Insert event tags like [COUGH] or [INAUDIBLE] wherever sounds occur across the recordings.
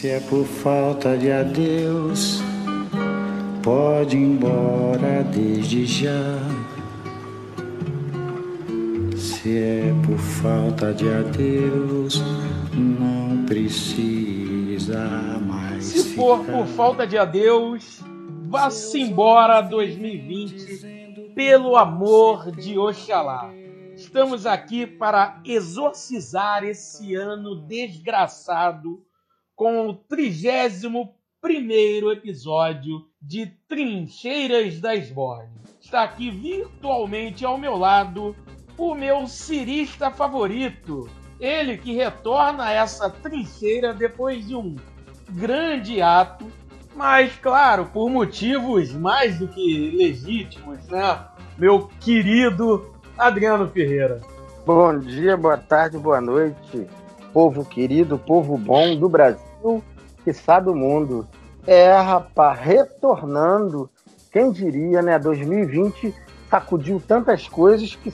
Se é por falta de adeus, pode ir embora desde já. Se é por falta de adeus, não precisa mais. Se for por falta de adeus, vá-se embora 2020, pelo amor de Oxalá. Estamos aqui para exorcizar esse ano desgraçado com o 31 episódio de Trincheiras da Esborne. Está aqui virtualmente ao meu lado o meu cirista favorito. Ele que retorna a essa trincheira depois de um grande ato, mas claro, por motivos mais do que legítimos, né? Meu querido Adriano Ferreira. Bom dia, boa tarde, boa noite, povo querido, povo bom do Brasil que sabe o mundo. É, rapaz, retornando, quem diria, né? 2020 sacudiu tantas coisas que,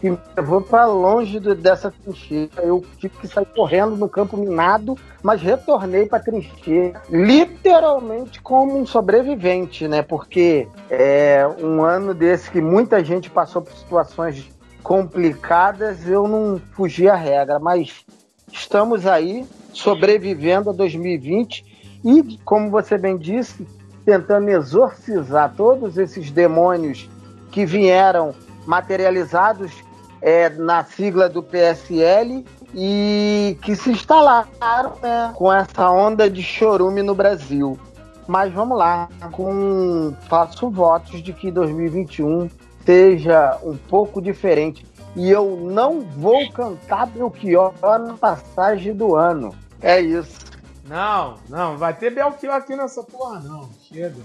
que me levou para longe dessa trincheira. Eu tive que sair correndo no campo minado, mas retornei para a trincheira, literalmente como um sobrevivente, né? Porque é um ano desse que muita gente passou por situações complicadas, eu não fugi à regra, mas estamos aí sobrevivendo a 2020 e, como você bem disse, tentando exorcizar todos esses demônios que vieram materializados é, na sigla do PSL e que se instalaram né, com essa onda de chorume no Brasil. Mas vamos lá, com faço votos de que 2021 seja um pouco diferente. E eu não vou cantar Belchior na passagem do ano. É isso. Não, não, vai ter Belchior aqui nessa porra, não. Chega.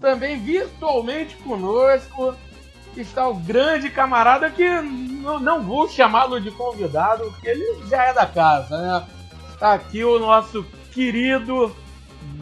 Também virtualmente conosco está o grande camarada que não, não vou chamá-lo de convidado, porque ele já é da casa, né? Está aqui o nosso querido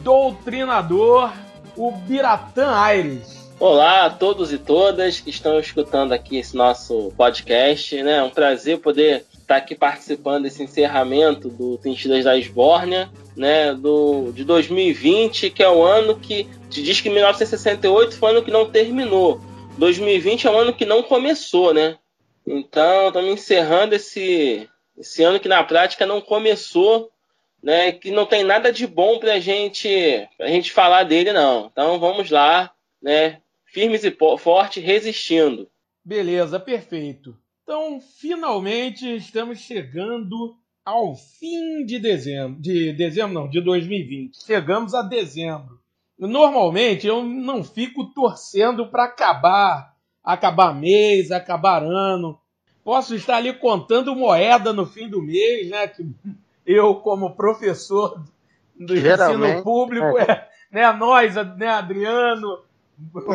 doutrinador, o Biratã Aires. Olá a todos e todas que estão escutando aqui esse nosso podcast, né? É um prazer poder estar aqui participando desse encerramento do Trincheiras da Esbórnia, né? Do, de 2020, que é o ano que te diz que 1968 foi o ano que não terminou. 2020 é o ano que não começou, né? Então, estamos encerrando esse, esse ano que na prática não começou, né? Que não tem nada de bom para gente, a gente falar dele, não. Então, vamos lá, né? Firmes e fortes, resistindo. Beleza, perfeito. Então, finalmente estamos chegando ao fim de dezembro, de dezembro não, de 2020. Chegamos a dezembro. Normalmente eu não fico torcendo para acabar, acabar mês, acabar ano. Posso estar ali contando moeda no fim do mês, né? Que [LAUGHS] eu, como professor do ensino público, é. é, né? Nós, né? Adriano,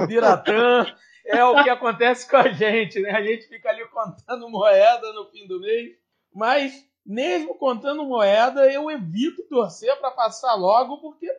Biratã, [LAUGHS] é o que acontece com a gente, né? A gente fica ali contando moeda no fim do mês, mas mesmo contando moeda, eu evito torcer para passar logo, porque,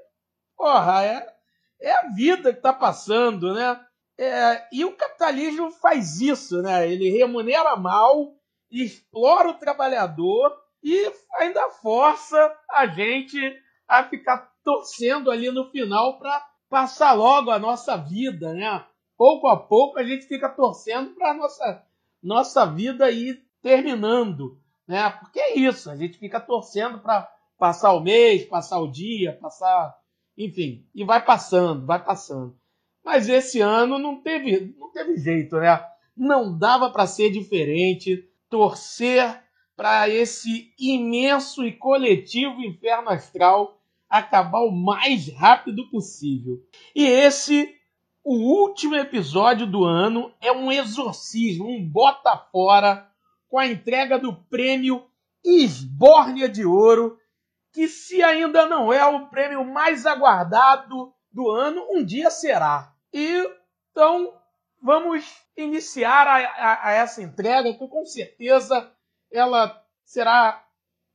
porra, é, é a vida que está passando, né? É, e o capitalismo faz isso, né? Ele remunera mal, explora o trabalhador e ainda força a gente a ficar torcendo ali no final para passar logo a nossa vida, né? Pouco a pouco a gente fica torcendo para nossa, nossa vida ir terminando, né? Porque é isso, a gente fica torcendo para passar o mês, passar o dia, passar enfim, e vai passando, vai passando. Mas esse ano não teve, não teve jeito, né? Não dava para ser diferente, torcer para esse imenso e coletivo inferno astral acabar o mais rápido possível. E esse, o último episódio do ano, é um exorcismo, um bota fora com a entrega do prêmio Esbórnia de Ouro que se ainda não é o prêmio mais aguardado do ano, um dia será. E então vamos iniciar a, a, a essa entrega que com certeza ela será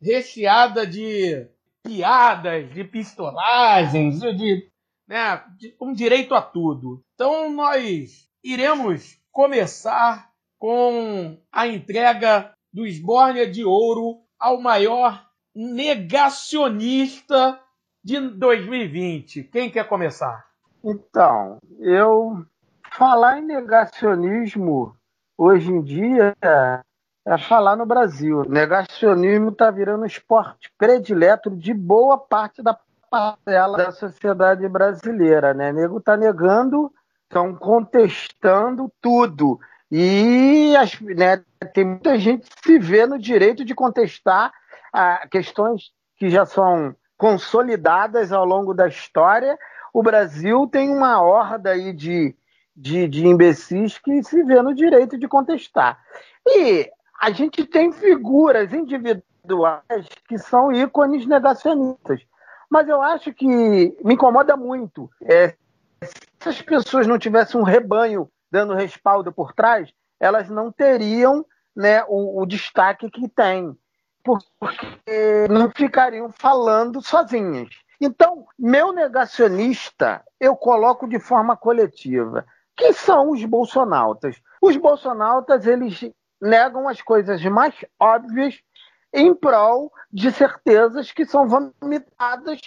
recheada de piadas, de pistolagens, de, né, com direito a tudo. Então nós iremos começar com a entrega do Esbórnia de Ouro ao maior negacionista de 2020. Quem quer começar? Então, eu falar em negacionismo hoje em dia é falar no Brasil. Negacionismo está virando esporte predileto de boa parte da parcela da sociedade brasileira, né? O nego está negando, estão contestando tudo. E as, né, tem muita gente que se vê no direito de contestar ah, questões que já são consolidadas ao longo da história. O Brasil tem uma horda aí de, de, de imbecis que se vê no direito de contestar. E a gente tem figuras individuais que são ícones negacionistas. Mas eu acho que me incomoda muito. É, se as pessoas não tivessem um rebanho dando respaldo por trás, elas não teriam né, o, o destaque que têm, porque não ficariam falando sozinhas. Então, meu negacionista eu coloco de forma coletiva. Que são os bolsonautas? Os bolsonautas eles negam as coisas mais óbvias em prol de certezas que são vomitadas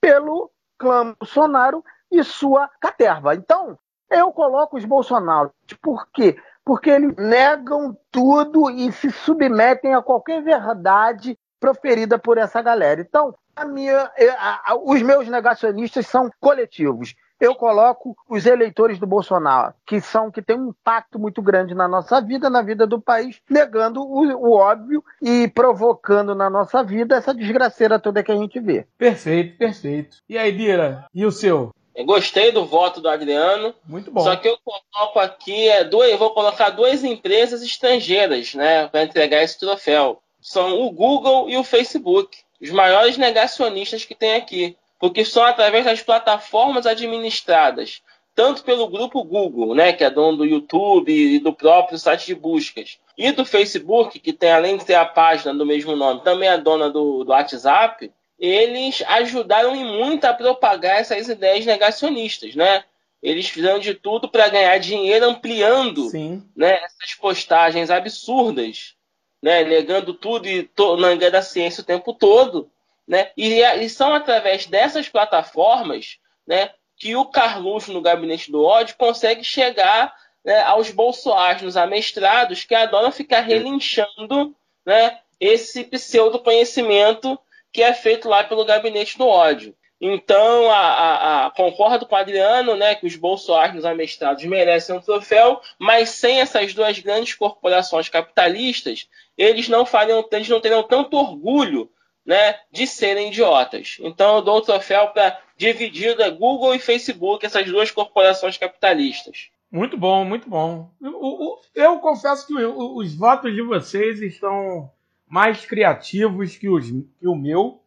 pelo clã Bolsonaro e sua caterva. Então, eu coloco os Bolsonaros. Por quê? Porque eles negam tudo e se submetem a qualquer verdade proferida por essa galera. Então, minha, a, a, os meus negacionistas são coletivos eu coloco os eleitores do Bolsonaro, que são que têm um impacto muito grande na nossa vida, na vida do país, negando o, o óbvio e provocando na nossa vida essa desgraceira toda que a gente vê. Perfeito, perfeito. E aí, Dira, e o seu? Eu gostei do voto do Adriano. Muito bom. Só que eu coloco aqui, é, duas, eu vou colocar duas empresas estrangeiras, né, para entregar esse troféu. São o Google e o Facebook, os maiores negacionistas que tem aqui porque só através das plataformas administradas, tanto pelo grupo Google, né, que é dono do YouTube e do próprio site de buscas, e do Facebook, que tem além de ter a página do mesmo nome, também é dona do, do WhatsApp, eles ajudaram em muito a propagar essas ideias negacionistas, né? Eles fizeram de tudo para ganhar dinheiro ampliando né, essas postagens absurdas, né, negando tudo e to, da ciência o tempo todo, né? E, e são através dessas plataformas né, que o Carluxo, no gabinete do ódio, consegue chegar né, aos bolsoaros amestrados que adoram ficar relinchando né, esse pseudo-conhecimento que é feito lá pelo gabinete do ódio. Então, a, a, a, concordo com o Adriano né, que os bolsoaros amestrados merecem um troféu, mas sem essas duas grandes corporações capitalistas, eles não, fariam, eles não teriam tanto orgulho né, de serem idiotas. Então eu dou o troféu para dividida Google e Facebook, essas duas corporações capitalistas. Muito bom, muito bom. Eu, eu confesso que os votos de vocês estão mais criativos que, os, que o meu.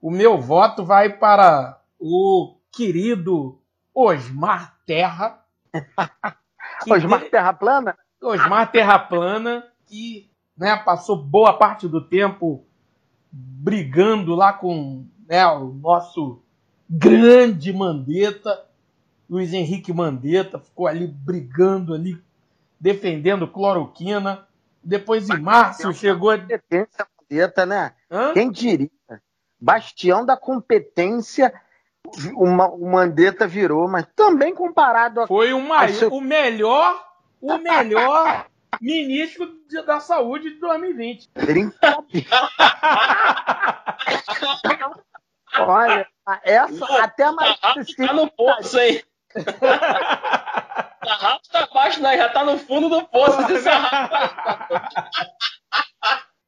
O meu voto vai para o querido Osmar Terra. [LAUGHS] Osmar de... Terra Plana? Osmar Terra Plana, que né, passou boa parte do tempo brigando lá com né, o nosso grande Mandetta, Luiz Henrique Mandetta, ficou ali brigando ali, defendendo cloroquina. Depois em março chegou a. Competência Mandetta, né? Hã? Quem diria? Bastião da competência uma, o Mandetta virou, mas também comparado a. Foi uma, seu... o melhor, o melhor ministro da Saúde de 2020. Olha, essa até a mais. Tá no poço, hein? [LAUGHS] Sarrafo tá baixo, né? Já tá no fundo do poço esse [LAUGHS]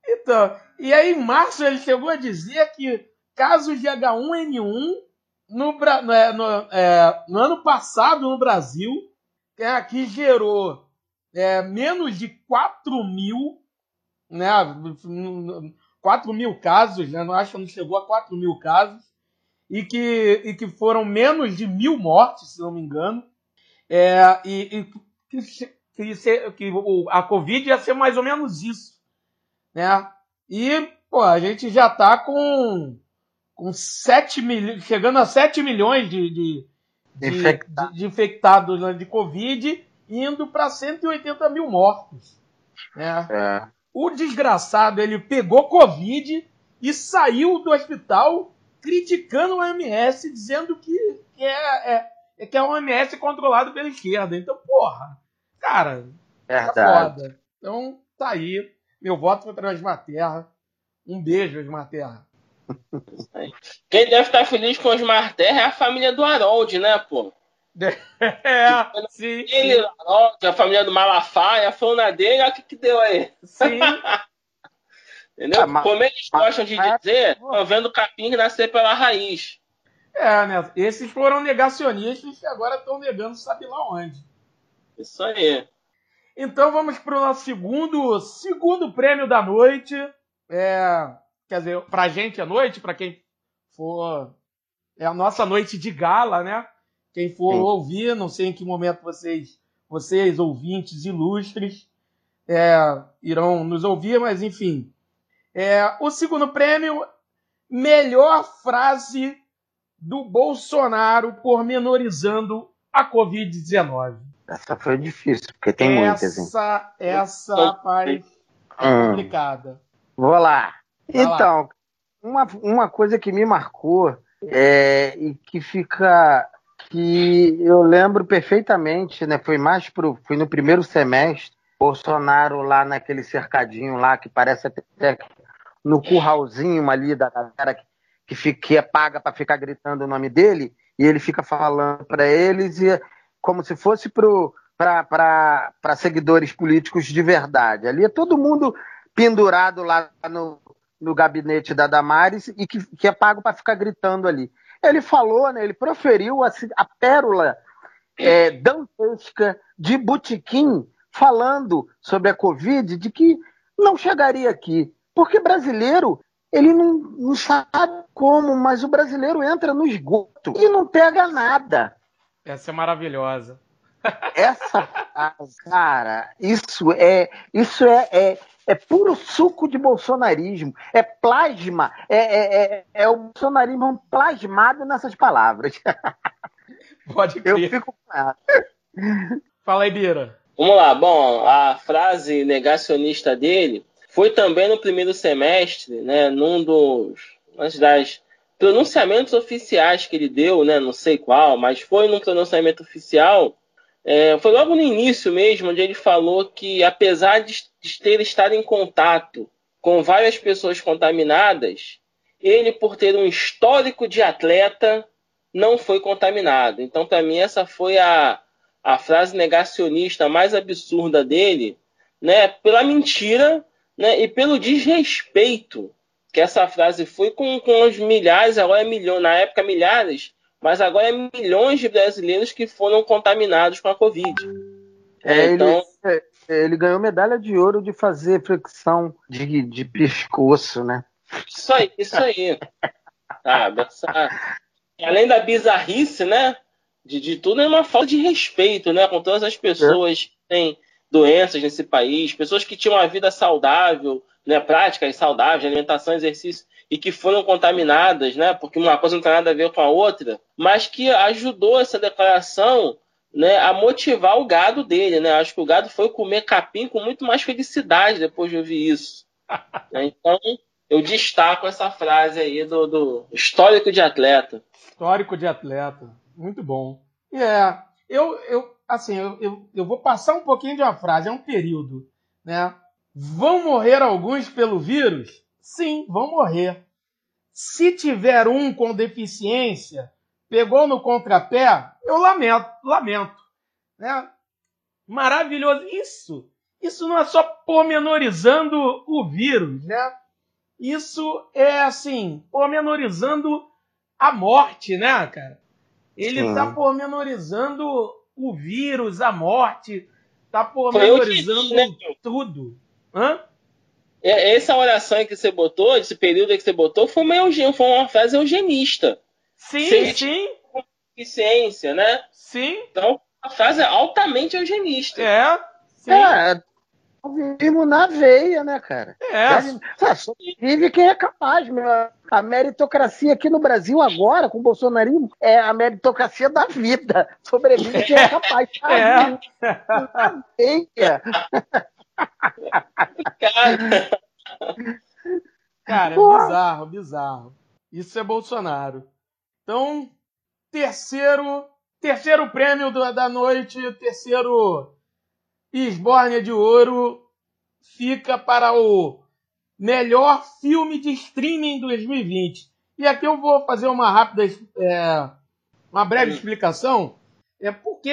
Então, e aí em março ele chegou a dizer que casos de H1N1 no, no, é, no, é, no ano passado no Brasil, é, que gerou é, menos de 4 mil, né, 4 mil casos, né, não acho que não chegou a 4 mil casos, e que, e que foram menos de mil mortes, se não me engano, é, e, e que, que, que a Covid ia ser mais ou menos isso. Né? E pô, a gente já está com, com 7 mil, chegando a 7 milhões de, de, de, de infectados né, de Covid indo para 180 mil mortos. Né? É. O desgraçado ele pegou Covid e saiu do hospital criticando o OMS, dizendo que, é, é, é, que é um OMS controlado pela esquerda. Então, porra, cara, Verdade. tá foda. Então, tá aí. Meu voto foi para Terra. Um beijo, Terra. [LAUGHS] Quem deve estar feliz com Osmar Terra é a família do Harold, né, pô? [LAUGHS] É, sim. Ele, a família do Malafaia, a fauna dele, olha o que, que deu aí. Sim. [LAUGHS] Entendeu? Ah, Como eles gostam de dizer, estão vendo capim nascer pela raiz. É, né? Esses foram negacionistas e agora estão negando sabe lá onde. Isso aí. Então vamos para o nosso segundo, segundo prêmio da noite. É, quer dizer, para a gente é noite, para quem for. É a nossa noite de gala, né? Quem for Sim. ouvir, não sei em que momento vocês, vocês ouvintes ilustres, é, irão nos ouvir, mas enfim. É, o segundo prêmio, melhor frase do Bolsonaro pormenorizando a Covid-19. Essa foi difícil, porque tem essa, muitas. Essa, essa, rapaz, é hum. complicada. Vou lá. Vai então, lá. Uma, uma coisa que me marcou é, e que fica que eu lembro perfeitamente, né? Foi mais pro, foi no primeiro semestre, Bolsonaro lá naquele cercadinho lá que parece até no curralzinho ali da galera que, que, fica, que é paga para ficar gritando o nome dele, e ele fica falando para eles e como se fosse para seguidores políticos de verdade. Ali é todo mundo pendurado lá no, no gabinete da Damares e que, que é pago para ficar gritando ali. Ele falou, né, ele proferiu a, a pérola é, dantesca de Butiquim falando sobre a Covid, de que não chegaria aqui. Porque brasileiro, ele não, não sabe como, mas o brasileiro entra no esgoto e não pega nada. Essa é maravilhosa. Essa, [LAUGHS] cara, isso é, isso é, é, é puro suco de bolsonarismo, é plasma, é, é, é, é o bolsonarismo plasmado nessas palavras. [LAUGHS] Pode crer. Eu fico com ela. Fala aí, Bira. Vamos lá, bom, a frase negacionista dele foi também no primeiro semestre, né, num dos, das pronunciamentos oficiais que ele deu, né, não sei qual, mas foi num pronunciamento oficial, é, foi logo no início mesmo, onde ele falou que apesar de, ter estado em contato com várias pessoas contaminadas, ele, por ter um histórico de atleta, não foi contaminado. Então, para mim, essa foi a, a frase negacionista mais absurda dele, né, pela mentira né, e pelo desrespeito que essa frase foi com, com os milhares, agora é milhões, na época milhares, mas agora é milhões de brasileiros que foram contaminados com a Covid. É, então... ele, é, ele ganhou medalha de ouro de fazer flexão de, de pescoço, né? Isso aí, isso aí. Sabe? Essa... Além da bizarrice, né? De, de tudo, é uma falta de respeito, né? Com todas as pessoas é. que têm doenças nesse país, pessoas que tinham uma vida saudável, né, práticas saudáveis, alimentação, exercício, e que foram contaminadas, né, porque uma coisa não tem nada a ver com a outra, mas que ajudou essa declaração né, a motivar o gado dele. Né? Acho que o gado foi comer capim com muito mais felicidade depois de ouvir isso. [LAUGHS] então, eu destaco essa frase aí do, do histórico de atleta. Histórico de atleta. Muito bom. É, eu, eu assim, eu, eu, eu vou passar um pouquinho de uma frase, é um período, né? Vão morrer alguns pelo vírus? Sim, vão morrer. Se tiver um com deficiência, pegou no contrapé, eu lamento, lamento, né? Maravilhoso isso. Isso não é só pormenorizando o vírus, né? Isso é assim, pormenorizando a morte, né, cara? Ele está pormenorizando o vírus, a morte, está pormenorizando né? tudo. Hã? É, essa oração que você botou, esse período que você botou, foi uma, foi uma frase eugenista. Sim, Sem sim. Eficiência, né? Sim. Então, a frase é altamente eugenista. É, sim. É, Vivemos na veia, né, cara? É. Vive quem é capaz, meu. A meritocracia aqui no Brasil agora, com o bolsonarismo, é a meritocracia da vida. Sobrevive quem é capaz. [LAUGHS] É. Na veia. [LAUGHS] Cara, é bizarro, bizarro. Isso é Bolsonaro. Então, terceiro, terceiro prêmio da noite, terceiro Esbórnia de Ouro fica para o melhor filme de streaming 2020. E aqui eu vou fazer uma rápida, é, uma breve explicação. É porque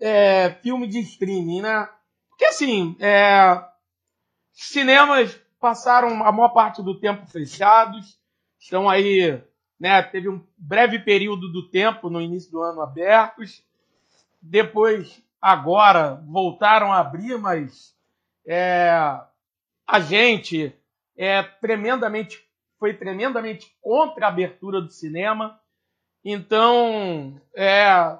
é, filme de streaming, né? Porque assim, é, cinemas passaram a maior parte do tempo fechados, estão aí, né? Teve um breve período do tempo no início do ano abertos, depois agora voltaram a abrir, mas é, a gente é tremendamente foi tremendamente contra a abertura do cinema. Então, é,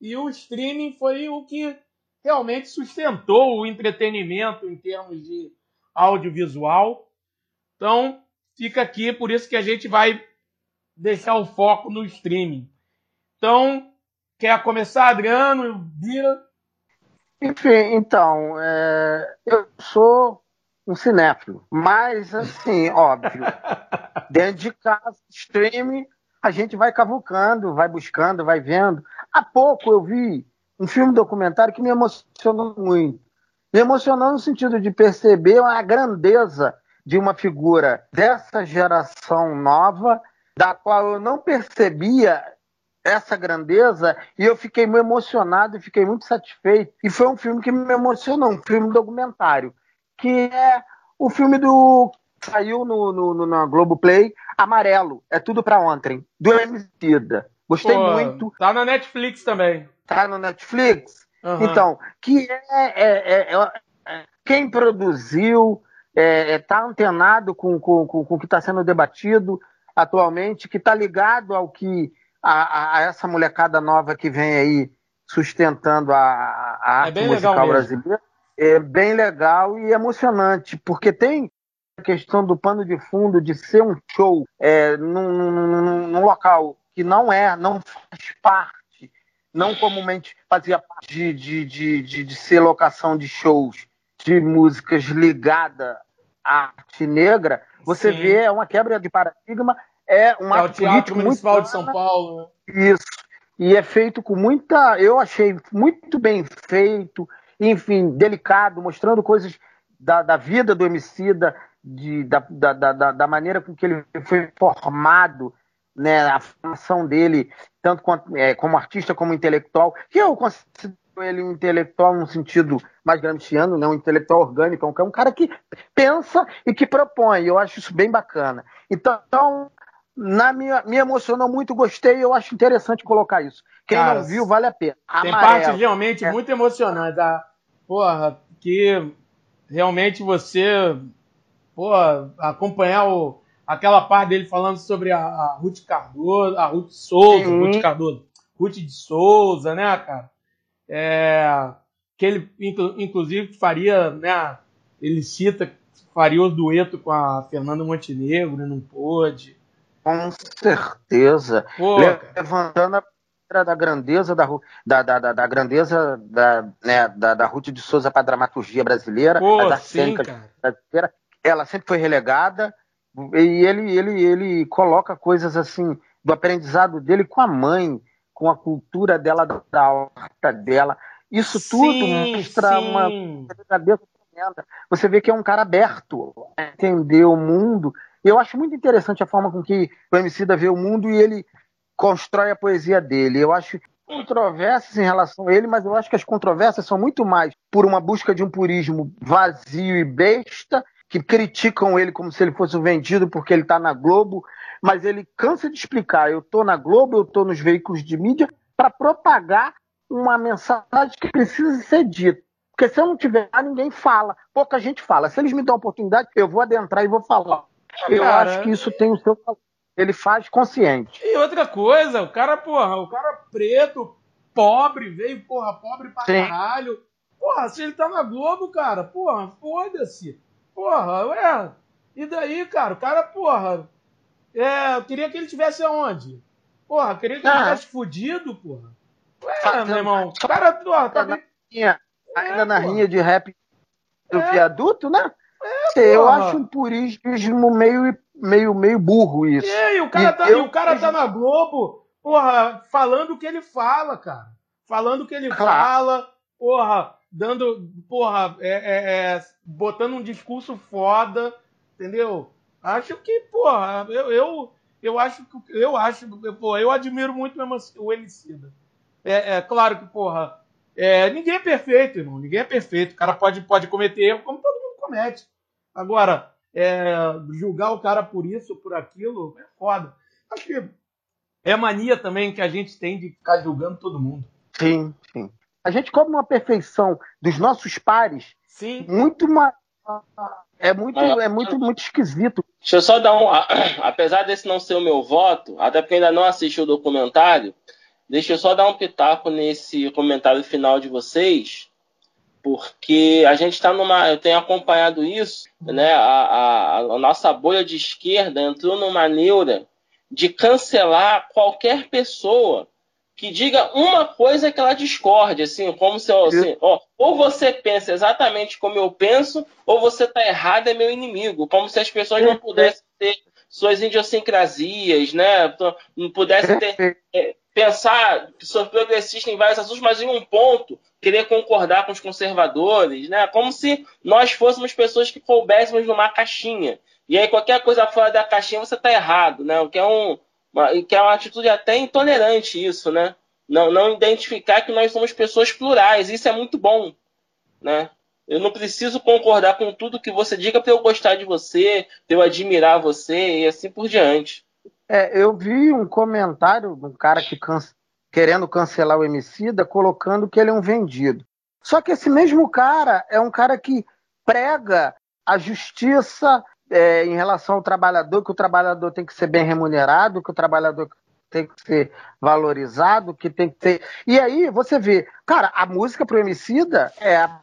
e o streaming foi o que realmente sustentou o entretenimento em termos de audiovisual. Então, fica aqui, por isso que a gente vai deixar o foco no streaming. Então, quer começar, Adriano? Bira? Enfim, então, é, eu sou um cinéfilo, mas assim, [LAUGHS] óbvio, dentro de casa, streaming, a gente vai cavucando, vai buscando, vai vendo. Há pouco eu vi um filme documentário que me emocionou muito. Me emocionou no sentido de perceber a grandeza de uma figura dessa geração nova, da qual eu não percebia essa grandeza e eu fiquei muito emocionado e fiquei muito satisfeito. E foi um filme que me emocionou, um filme documentário, que é o filme do saiu no, no, no na Globoplay, Amarelo, é tudo para ontem, do Emicida. Gostei Pô, muito. Tá na Netflix também. Tá no Netflix? Uhum. Então, que é, é, é, é quem produziu, está antenado com, com, com, com o que está sendo debatido atualmente, que está ligado ao que a, a, essa molecada nova que vem aí sustentando a, a arte musical brasileira. É bem legal e emocionante, porque tem a questão do pano de fundo de ser um show é, num, num, num local que não é, não faz parte, não comumente fazia parte de, de, de, de, de ser locação de shows de músicas ligada à arte negra, você Sim. vê é uma quebra de paradigma, é um é o Teatro Municipal muito... de São Paulo. Né? Isso. E é feito com muita. Eu achei muito bem feito, enfim, delicado, mostrando coisas da, da vida do homicida, de, da, da, da, da maneira com que ele foi formado, né, a formação dele, tanto quanto, é, como artista como intelectual, que eu considero ele um intelectual no sentido mais gramsciano, né, um intelectual orgânico, é um cara que pensa e que propõe, eu acho isso bem bacana. Então, na minha, me emocionou muito, gostei, eu acho interessante colocar isso. Quem cara, não viu, vale a pena. Tem parte realmente é. muito emocionante, a, porra, que realmente você, porra, acompanhar o aquela parte dele falando sobre a, a Ruth Cardoso, a Ruth Souza, Sim. Ruth Cardoso, Ruth de Souza, né, cara? É, que ele, inclusive, faria, né, ele cita faria o dueto com a Fernanda Montenegro, não pôde. Com certeza. Pô, Levantando a da grandeza da, da, da, da grandeza da, né, da, da Ruth de Souza para a dramaturgia brasileira, Pô, a sim, brasileira, ela sempre foi relegada, e ele, ele, ele coloca coisas assim do aprendizado dele com a mãe, com a cultura dela, da horta dela. Isso tudo sim, mostra sim. uma tremenda. Você vê que é um cara aberto a entender o mundo. Eu acho muito interessante a forma com que o Emicida vê o mundo e ele constrói a poesia dele. Eu acho controvérsias em relação a ele, mas eu acho que as controvérsias são muito mais por uma busca de um purismo vazio e besta que criticam ele como se ele fosse vendido porque ele está na Globo, mas ele cansa de explicar: eu estou na Globo, eu estou nos veículos de mídia para propagar uma mensagem que precisa ser dita. Porque se eu não tiver ninguém fala, pouca gente fala. Se eles me dão a oportunidade, eu vou adentrar e vou falar. Eu cara, acho que isso tem o seu ele faz consciente. E outra coisa, o cara, porra, o cara preto, pobre, veio, porra, pobre pra Sim. caralho. Porra, se ele tá na Globo, cara, porra, foda-se. Porra, ué. E daí, cara? O cara, porra. É, eu queria que ele tivesse aonde? Porra, queria que ele ah. tivesse fudido, porra. Ué, meu irmão. O cara, porra, tá bem... Ainda na rinha de rap do é. viaduto, né? É, eu acho um purismo meio, meio, meio burro isso. É, e o cara, e tá, eu, o cara tá na Globo, porra, falando o que ele fala, cara. Falando o que ele claro. fala, porra, dando, porra, é, é, é, botando um discurso foda, entendeu? Acho que, porra, eu, eu, eu acho que, eu acho, porra, eu admiro muito o Emicida. É, é claro que, porra, é, ninguém é perfeito, irmão, ninguém é perfeito. O cara pode, pode cometer erro como todo mundo comete. Agora, é, julgar o cara por isso, por aquilo, é foda. Acho que é mania também que a gente tem de ficar julgando todo mundo. Sim, sim. A gente cobra uma perfeição dos nossos pares sim. muito mais. É muito, é muito, muito esquisito. Deixa eu só dar um. [CLEARS THROAT] Apesar desse não ser o meu voto, até porque ainda não assisti o documentário, deixa eu só dar um pitaco nesse comentário final de vocês, porque a gente está numa. Eu tenho acompanhado isso, né? A, a, a nossa bolha de esquerda entrou numa neura de cancelar qualquer pessoa que diga uma coisa que ela discorde, assim, como se assim, ó, ou você pensa exatamente como eu penso, ou você está errado, é meu inimigo, como se as pessoas não pudessem ter suas idiosincrasias, né? Não pudessem ter, é, pensar que sou progressista em vários assuntos, mas em um ponto querer concordar com os conservadores, né? Como se nós fôssemos pessoas que coubéssemos numa caixinha. E aí qualquer coisa fora da caixinha você está errado, né? O que é um que é uma atitude até intolerante isso, né? Não, não identificar que nós somos pessoas plurais, isso é muito bom, né? Eu não preciso concordar com tudo que você diga para eu gostar de você, para eu admirar você e assim por diante. É, eu vi um comentário de um cara que querendo cancelar o Emicida, colocando que ele é um vendido. Só que esse mesmo cara é um cara que prega a justiça é, em relação ao trabalhador, que o trabalhador tem que ser bem remunerado, que o trabalhador tem que ser valorizado, que tem que ter. E aí você vê, cara, a música pro Emicida é a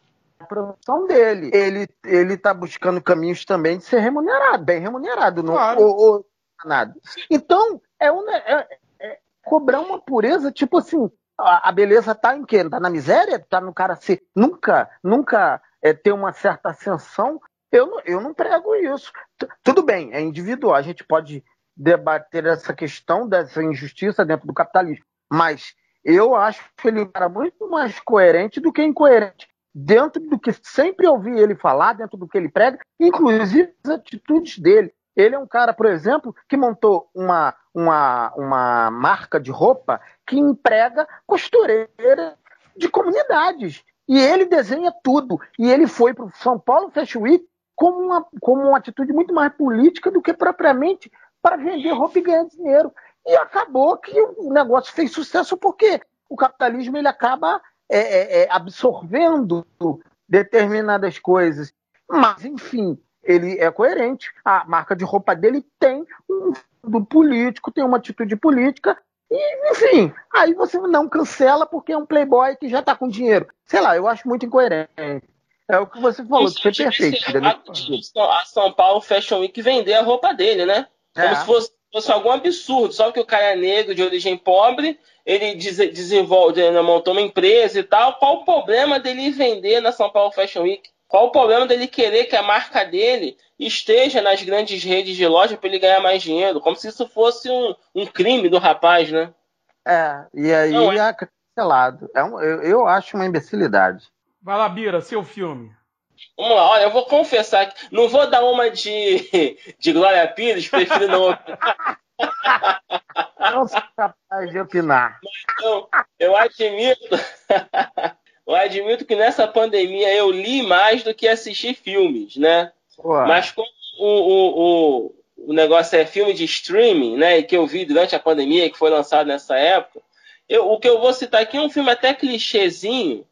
produção dele. Ele ele tá buscando caminhos também de ser remunerado, bem remunerado, claro. não ou, ou, nada. Então é, um, é, é, cobrar uma pureza tipo assim. A, a beleza tá em quê? Tá na miséria? Tá no cara ser nunca nunca é, ter uma certa ascensão eu, eu não prego isso. T tudo bem, é individual. A gente pode debater essa questão dessa injustiça dentro do capitalismo. Mas eu acho que ele era muito mais coerente do que incoerente. Dentro do que sempre ouvi ele falar, dentro do que ele prega, inclusive as atitudes dele. Ele é um cara, por exemplo, que montou uma, uma, uma marca de roupa que emprega costureira de comunidades. E ele desenha tudo. E ele foi para o São Paulo Fashion Week como uma, como uma atitude muito mais política do que propriamente para vender roupa e ganhar dinheiro. E acabou que o negócio fez sucesso porque o capitalismo ele acaba é, é, é absorvendo determinadas coisas. Mas, enfim, ele é coerente. A marca de roupa dele tem um fundo político, tem uma atitude política. E, enfim, aí você não cancela porque é um playboy que já está com dinheiro. Sei lá, eu acho muito incoerente. É o que você falou, que foi perfeito. A São Paulo Fashion Week vender a roupa dele, né? Como é. se fosse, fosse, algum absurdo. Só que o cara é negro, de origem pobre, ele desenvolve, ele montou uma empresa e tal. Qual o problema dele vender na São Paulo Fashion Week? Qual o problema dele querer que a marca dele esteja nas grandes redes de loja para ele ganhar mais dinheiro? Como se isso fosse um, um crime do rapaz, né? É, e aí Não, é... é cancelado. É um, eu, eu acho uma imbecilidade. Vai lá, Bira, seu filme. Vamos lá, olha, eu vou confessar que não vou dar uma de, [LAUGHS] de Glória Pires, prefiro não opinar. [LAUGHS] Não sou capaz de opinar. Então, eu admito, [LAUGHS] eu admito que nessa pandemia eu li mais do que assisti filmes, né? Ué. Mas como o, o, o, o negócio é filme de streaming, né? E que eu vi durante a pandemia, que foi lançado nessa época, eu, o que eu vou citar aqui é um filme até clichêzinho,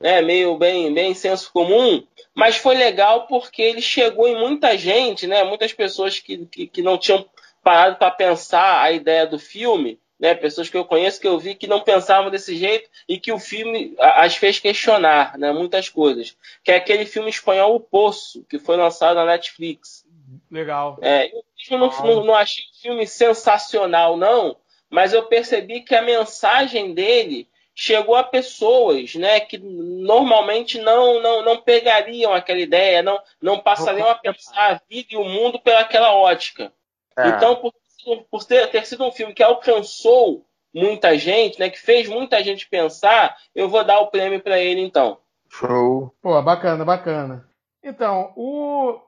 né, meio bem, bem senso comum, mas foi legal porque ele chegou em muita gente, né, muitas pessoas que, que, que não tinham parado para pensar a ideia do filme, né, pessoas que eu conheço, que eu vi que não pensavam desse jeito e que o filme as fez questionar né, muitas coisas. Que é aquele filme espanhol O Poço, que foi lançado na Netflix. Legal. É, eu não, não, não achei o filme sensacional, não, mas eu percebi que a mensagem dele chegou a pessoas, né, que normalmente não não, não pegariam aquela ideia, não não passariam a pensar a vida e o mundo pelaquela ótica. É. Então, por, por ter, ter sido um filme que alcançou muita gente, né, que fez muita gente pensar, eu vou dar o prêmio para ele então. Show. Pô, bacana, bacana. Então, o,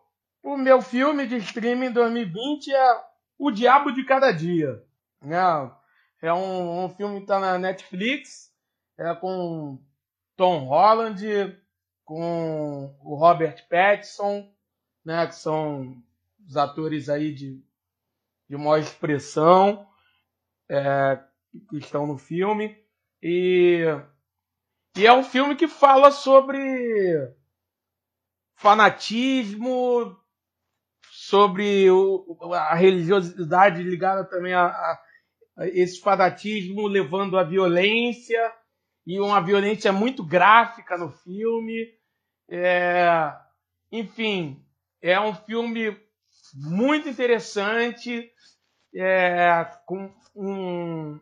o meu filme de streaming 2020 é O Diabo de Cada Dia. É, é um, um filme que está na Netflix, é com Tom Holland, com o Robert Pattinson, né, que são os atores aí de, de maior expressão é, que estão no filme. E, e é um filme que fala sobre fanatismo, sobre o, a religiosidade ligada também a, a, a, esse fanatismo levando à violência e uma violência muito gráfica no filme. É, enfim, é um filme muito interessante, é, com um,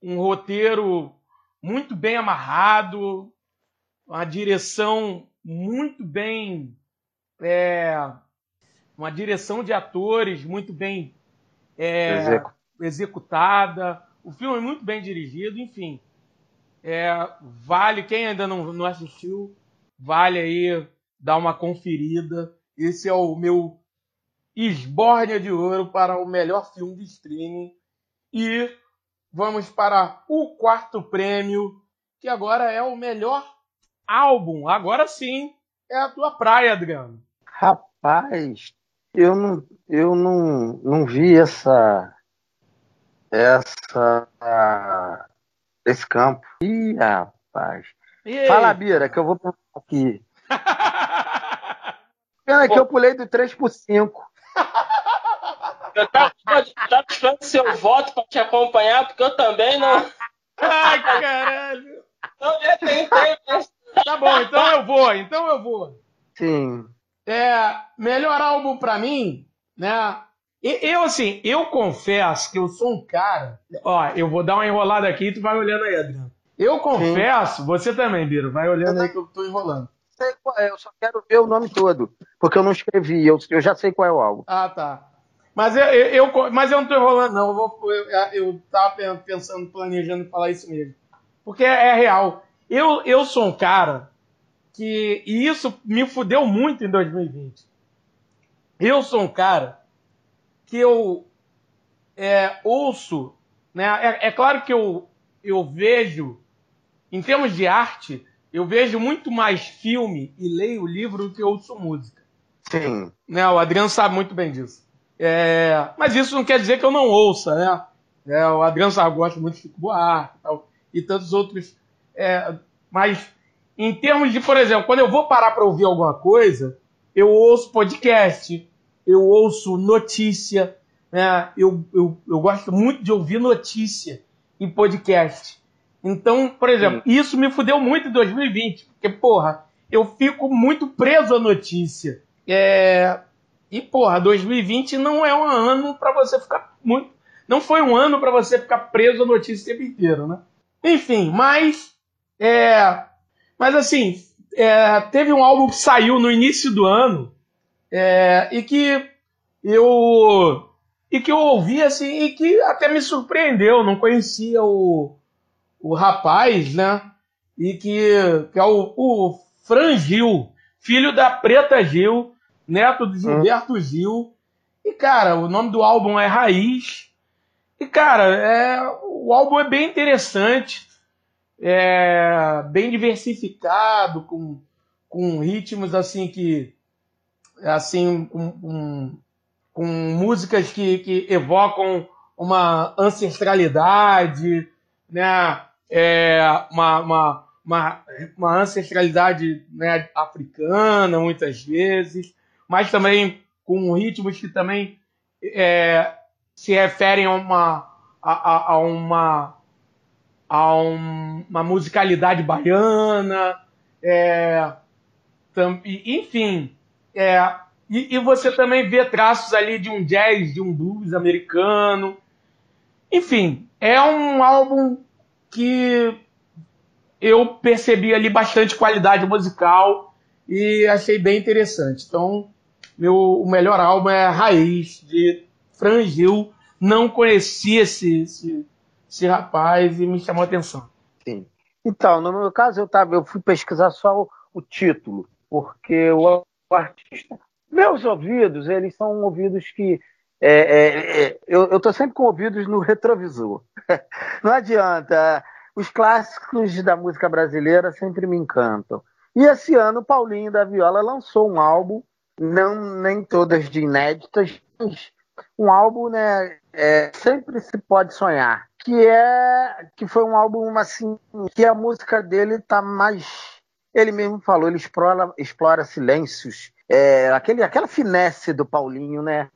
um roteiro muito bem amarrado, uma direção muito bem. É, uma direção de atores muito bem é, executada. O filme é muito bem dirigido, enfim. É, vale, quem ainda não, não assistiu, vale aí dar uma conferida. Esse é o meu esbórnia de ouro para o melhor filme de streaming. E vamos para o quarto prêmio, que agora é o melhor álbum. Agora sim é a tua praia, Adriano. Rapaz, eu não, eu não, não vi essa essa esse campo. Ih, rapaz. Fala, Bira, que eu vou aqui. [LAUGHS] Pena que eu pulei do 3 por 5. Eu tava, tava esperando seu voto para te acompanhar, porque eu também não. Ai, caralho! Não já tentei, mas Tá bom, então eu vou, então eu vou. Sim. É, melhor álbum para mim, né? Eu, assim, eu confesso que eu sou um cara. Ó, eu vou dar uma enrolada aqui e tu vai olhando aí, Adriano. Eu confesso, Sim. você também, Biro, vai olhando aí que eu tô enrolando. Sei qual é, eu só quero ver o nome todo, porque eu não escrevi, eu, eu já sei qual é o álbum. Ah, tá. Mas eu, eu, eu mas eu não tô enrolando, não. Eu, vou, eu, eu tava pensando, planejando falar isso mesmo. Porque é, é real. Eu, eu sou um cara que. E isso me fudeu muito em 2020. Eu sou um cara que eu é, ouço. Né, é, é claro que eu, eu vejo, em termos de arte, eu vejo muito mais filme e leio livro do que ouço música. Sim. Né, o Adriano sabe muito bem disso. É, mas isso não quer dizer que eu não ouça, né? É, o Adriano sabe, gosta muito de Chico Buarque e, tal, e tantos outros é, mas em termos de, por exemplo, quando eu vou parar para ouvir alguma coisa, eu ouço podcast, eu ouço notícia, né? eu, eu, eu gosto muito de ouvir notícia em podcast. Então, por exemplo, Sim. isso me fudeu muito em 2020, porque, porra, eu fico muito preso à notícia. É... E, porra, 2020 não é um ano para você ficar muito. Não foi um ano para você ficar preso à notícia o tempo inteiro, né? Enfim, mas é, mas assim, é, teve um álbum que saiu no início do ano é, e que eu e que eu ouvi assim e que até me surpreendeu. Não conhecia o, o rapaz, né? E que, que é o, o Fran Gil, filho da Preta Gil, neto de Gilberto hum. Gil. E cara, o nome do álbum é Raiz. E cara, é, o álbum é bem interessante é, bem diversificado, com, com ritmos assim que assim com, com, com músicas que, que, evocam uma ancestralidade, né? É, uma, uma, uma, uma ancestralidade né, africana muitas vezes, mas também com ritmos que também é, se referem a uma, a, a, a uma a um, uma musicalidade baiana, é, tam, enfim. É, e, e, você também vê traços ali de um jazz, de um blues americano. Enfim, é um álbum que eu percebi ali bastante qualidade musical e achei bem interessante. Então, meu, o melhor álbum é Raiz, de Frangil. Não conhecia esse, esse, esse rapaz e me chamou a atenção. Sim. Então, no meu caso, eu, tava, eu fui pesquisar só o, o título, porque o, o, artista. Meus ouvidos, eles são ouvidos que. É, é, é, eu estou sempre com ouvidos no retrovisor. [LAUGHS] Não adianta. Os clássicos da música brasileira sempre me encantam. E esse ano, Paulinho da Viola lançou um álbum, não nem todas de inéditas, mas um álbum, né? É, sempre se pode sonhar que é que foi um álbum assim que a música dele tá mais ele mesmo falou ele explora explora silêncios. É, aquele aquela finesse do Paulinho né?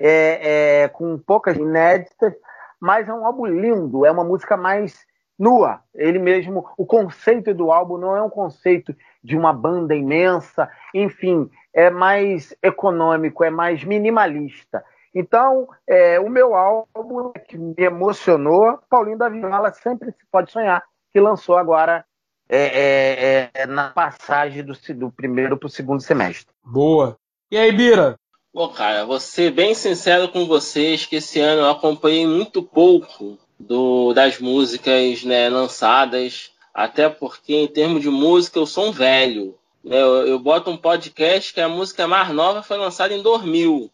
É, é, com poucas inéditas mas é um álbum lindo é uma música mais nua. Ele mesmo o conceito do álbum não é um conceito de uma banda imensa enfim é mais econômico é mais minimalista. Então, é, o meu álbum que me emocionou, Paulinho da Viola sempre se pode sonhar, que lançou agora é, é, é na passagem do, do primeiro para o segundo semestre. Boa. E aí, Bira? Bom, cara, vou ser bem sincero com vocês que esse ano eu acompanhei muito pouco do, das músicas né, lançadas, até porque em termos de música eu sou um velho. Né? Eu, eu boto um podcast que a música mais nova foi lançada em 2000.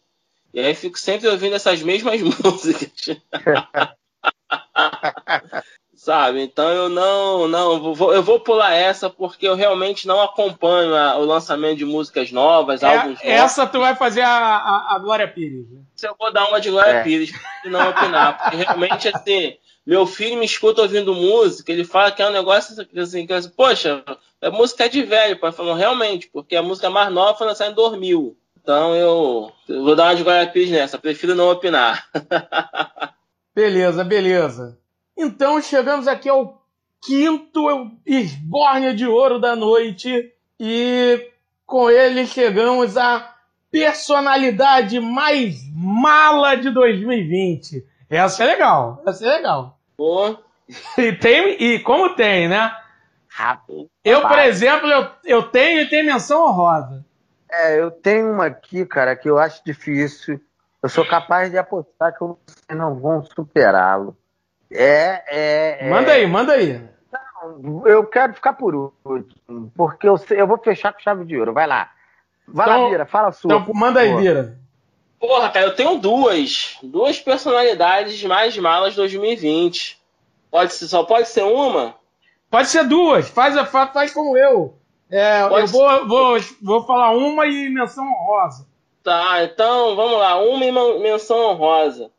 E aí fico sempre ouvindo essas mesmas [LAUGHS] músicas. [LAUGHS] Sabe? Então eu não, não, vou, eu vou pular essa porque eu realmente não acompanho a, o lançamento de músicas novas, é, álbuns Essa novos. tu vai fazer a, a, a Glória Pires. Né? Eu vou dar uma de Glória é. Pires e não opinar, porque realmente assim, meu filho me escuta ouvindo música, ele fala que é um negócio assim, que assim, poxa, a música é de velho, pai, falando realmente, porque a música mais nova foi lançada em 2000. Então eu, eu vou dar uma de Guarapires nessa, prefiro não opinar. [LAUGHS] beleza, beleza. Então chegamos aqui ao quinto esbórnia de ouro da noite e com ele chegamos à personalidade mais mala de 2020. Essa é legal, essa é legal. Pô. [LAUGHS] E, tem, e como tem, né? Rápido. Eu, por exemplo, eu, eu tenho e tenho menção honrosa. É, eu tenho uma aqui, cara, que eu acho difícil. Eu sou capaz de apostar que vocês não vão superá-lo. É, é, é, Manda aí, manda aí. Não, eu quero ficar por último, porque eu, eu vou fechar com chave de ouro. Vai lá. Vai então, lá, Vira, fala a sua. Então, manda aí, Vira. Porra, cara, eu tenho duas. Duas personalidades mais malas de 2020. Pode ser, só pode ser uma? Pode ser duas. Faz, faz, faz como eu. É, eu vou, vou, vou falar uma e menção honrosa. Tá, então vamos lá. Uma e menção honrosa.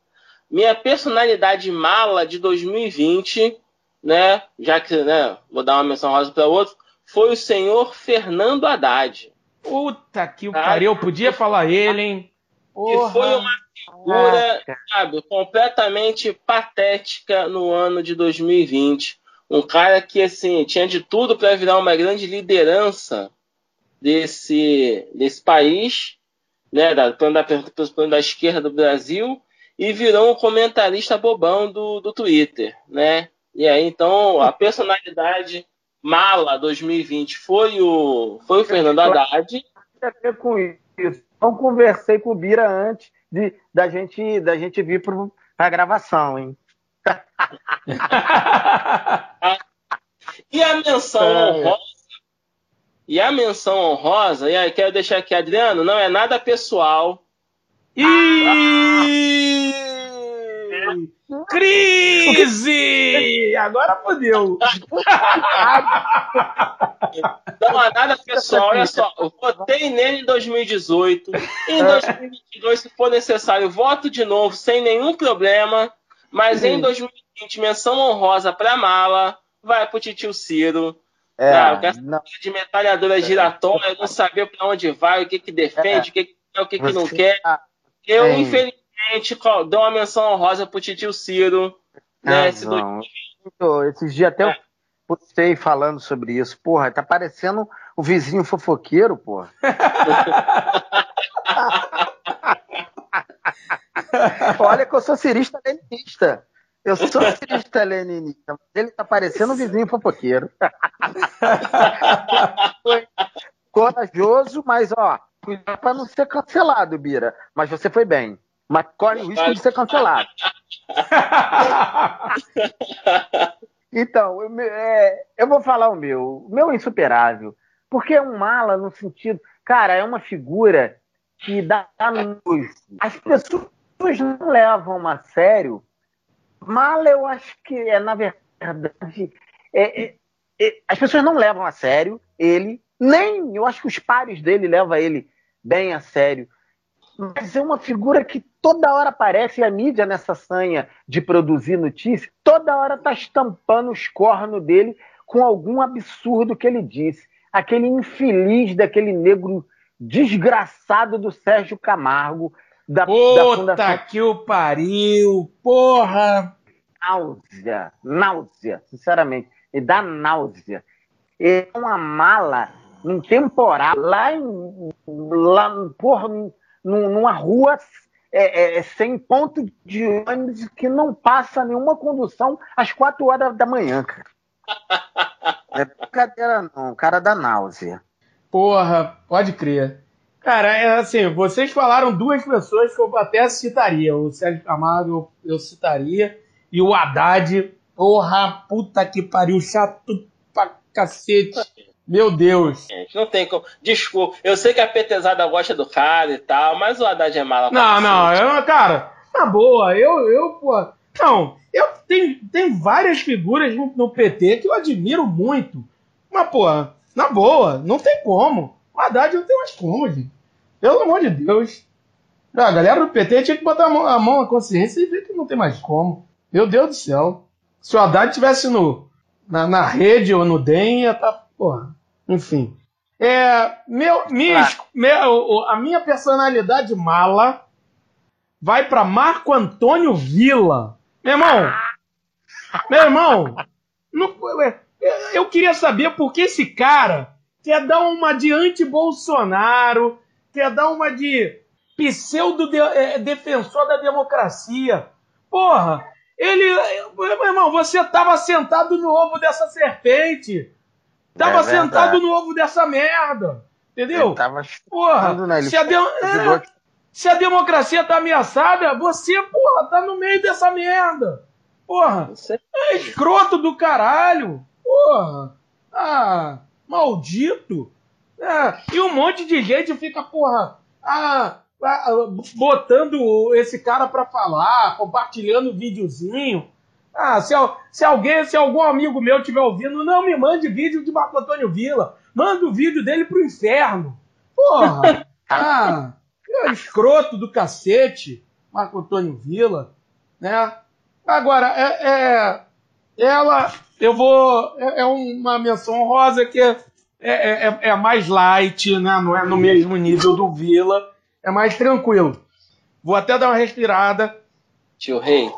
Minha personalidade mala de 2020, né? Já que né, vou dar uma menção honrosa para outro, foi o senhor Fernando Haddad. Puta que tá? pariu, eu podia falar ele, hein? Porra. foi uma figura, sabe, completamente patética no ano de 2020 um cara que assim tinha de tudo para virar uma grande liderança desse, desse país, né, da plano da, plano da esquerda do Brasil, e virou um comentarista bobão do, do Twitter, né? E aí então a personalidade mala 2020 foi o foi o Fernando Haddad. com isso. Não conversei com o Bira antes de, da gente da gente vir para a gravação, hein? [LAUGHS] e a menção é. honrosa? E a menção honrosa, e aí quero deixar aqui, Adriano, não é nada pessoal. E... Crise! Agora fodeu. Não nada pessoal, olha só. Eu votei nele em 2018. Em 2022, se for necessário, voto de novo, sem nenhum problema. Mas em 2020, menção honrosa para Mala, vai pro Titio Ciro. É, tá, não, de metralhadora giratória, não saber para onde vai, o que que defende, é, o que que quer, o que que não quer. Tá Eu, infelizmente, dou uma menção honrosa pro Titio Ciro. Né, esse Esses dias até eu é. postei falando sobre isso. Porra, tá parecendo o vizinho fofoqueiro, porra. [LAUGHS] Olha que eu sou cirista leninista. Eu sou [LAUGHS] cristã leninista, mas ele tá parecendo um vizinho fofoqueiro. [LAUGHS] corajoso, mas ó, cuidado pra não ser cancelado, Bira. Mas você foi bem. Mas corre o risco de ser cancelado. [LAUGHS] então, eu, é, eu vou falar o meu. O meu é insuperável. Porque é um mala no sentido. Cara, é uma figura que dá nojo. As pessoas não levam a sério Mala, eu acho que é, na verdade, é, é, é, as pessoas não levam a sério ele, nem eu acho que os pares dele levam ele bem a sério. Mas é uma figura que toda hora aparece, e a mídia nessa sanha de produzir notícia, toda hora está estampando os cornos dele com algum absurdo que ele disse. Aquele infeliz daquele negro desgraçado do Sérgio Camargo, da, Puta da Fundação... que o pariu, porra! náusea, náusea, sinceramente, me dá náusea. É uma mala num temporal, lá, em, lá porra, numa rua é, é, é, sem ponto de ônibus que não passa nenhuma condução às quatro horas da manhã, cara. É brincadeira não, cara da náusea. Porra, pode crer. Cara, é assim, vocês falaram duas pessoas que eu até citaria. O Sérgio Camargo eu, eu citaria. E o Haddad, porra, puta que pariu, chato pra cacete. Meu Deus. Gente, não tem como. Desculpa, eu sei que a petezada gosta do cara e tal, mas o Haddad é mala Não, não, eu, cara, na boa, eu, eu, pô. Não, eu tenho, tenho várias figuras no, no PT que eu admiro muito. Mas, pô, na boa, não tem como. O Haddad não tem mais como, gente. Pelo amor de Deus. A galera do PT tinha que botar a mão, a mão na consciência e ver que não tem mais como. Meu Deus do céu. Se o Haddad tivesse no, na, na rede ou no DEM, ia estar. Tá, porra. Enfim. É, meu, minha, meu, a minha personalidade mala vai para Marco Antônio Vila. Meu irmão, meu irmão, não, eu queria saber por que esse cara quer dar uma de anti-Bolsonaro, quer dar uma de pseudo-defensor é, da democracia. Porra, ele, meu irmão, você estava sentado no ovo dessa serpente. Tava é sentado no ovo dessa merda. Entendeu? tava porra, né? se, a de... é, se a democracia tá ameaçada, você, porra, tá no meio dessa merda. Porra, é escroto do caralho. Porra, ah, maldito. É, e um monte de gente fica, porra, ah, botando esse cara para falar, compartilhando videozinho. Ah, se, se, alguém, se algum amigo meu estiver ouvindo, não me mande vídeo de Marco Antônio Vila. Manda o vídeo dele pro inferno. Porra! [LAUGHS] ah, é escroto do cacete, Marco Antônio Vila, né? Agora, é, é ela, eu vou, é, é, uma menção rosa que é, é, é, é mais light, né? Não é no mesmo nível do Vila, é mais tranquilo. Vou até dar uma respirada. Tio Rei?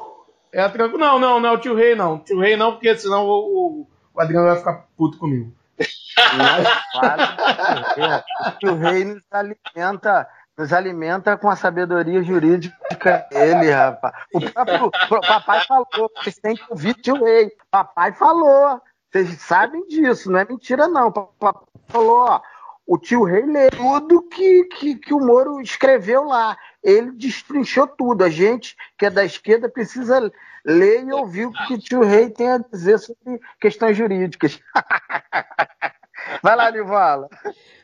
É tranquilo. Não, não, não, tio Rei não. Tio Rei não, porque senão o, o, o Adriano vai ficar puto comigo. o tio Rei nos alimenta, nos alimenta com a sabedoria jurídica dele, rapaz. O próprio o papai falou, vocês têm que ouvir tio Rei. Papai falou. Vocês sabem disso, não é mentira, não. Papai falou, ó o tio Rei lê tudo que, que, que o Moro escreveu lá. Ele destrinchou tudo. A gente que é da esquerda precisa ler e ouvir o que o tio Rei tem a dizer sobre questões jurídicas. [LAUGHS] Vai lá, Nivala.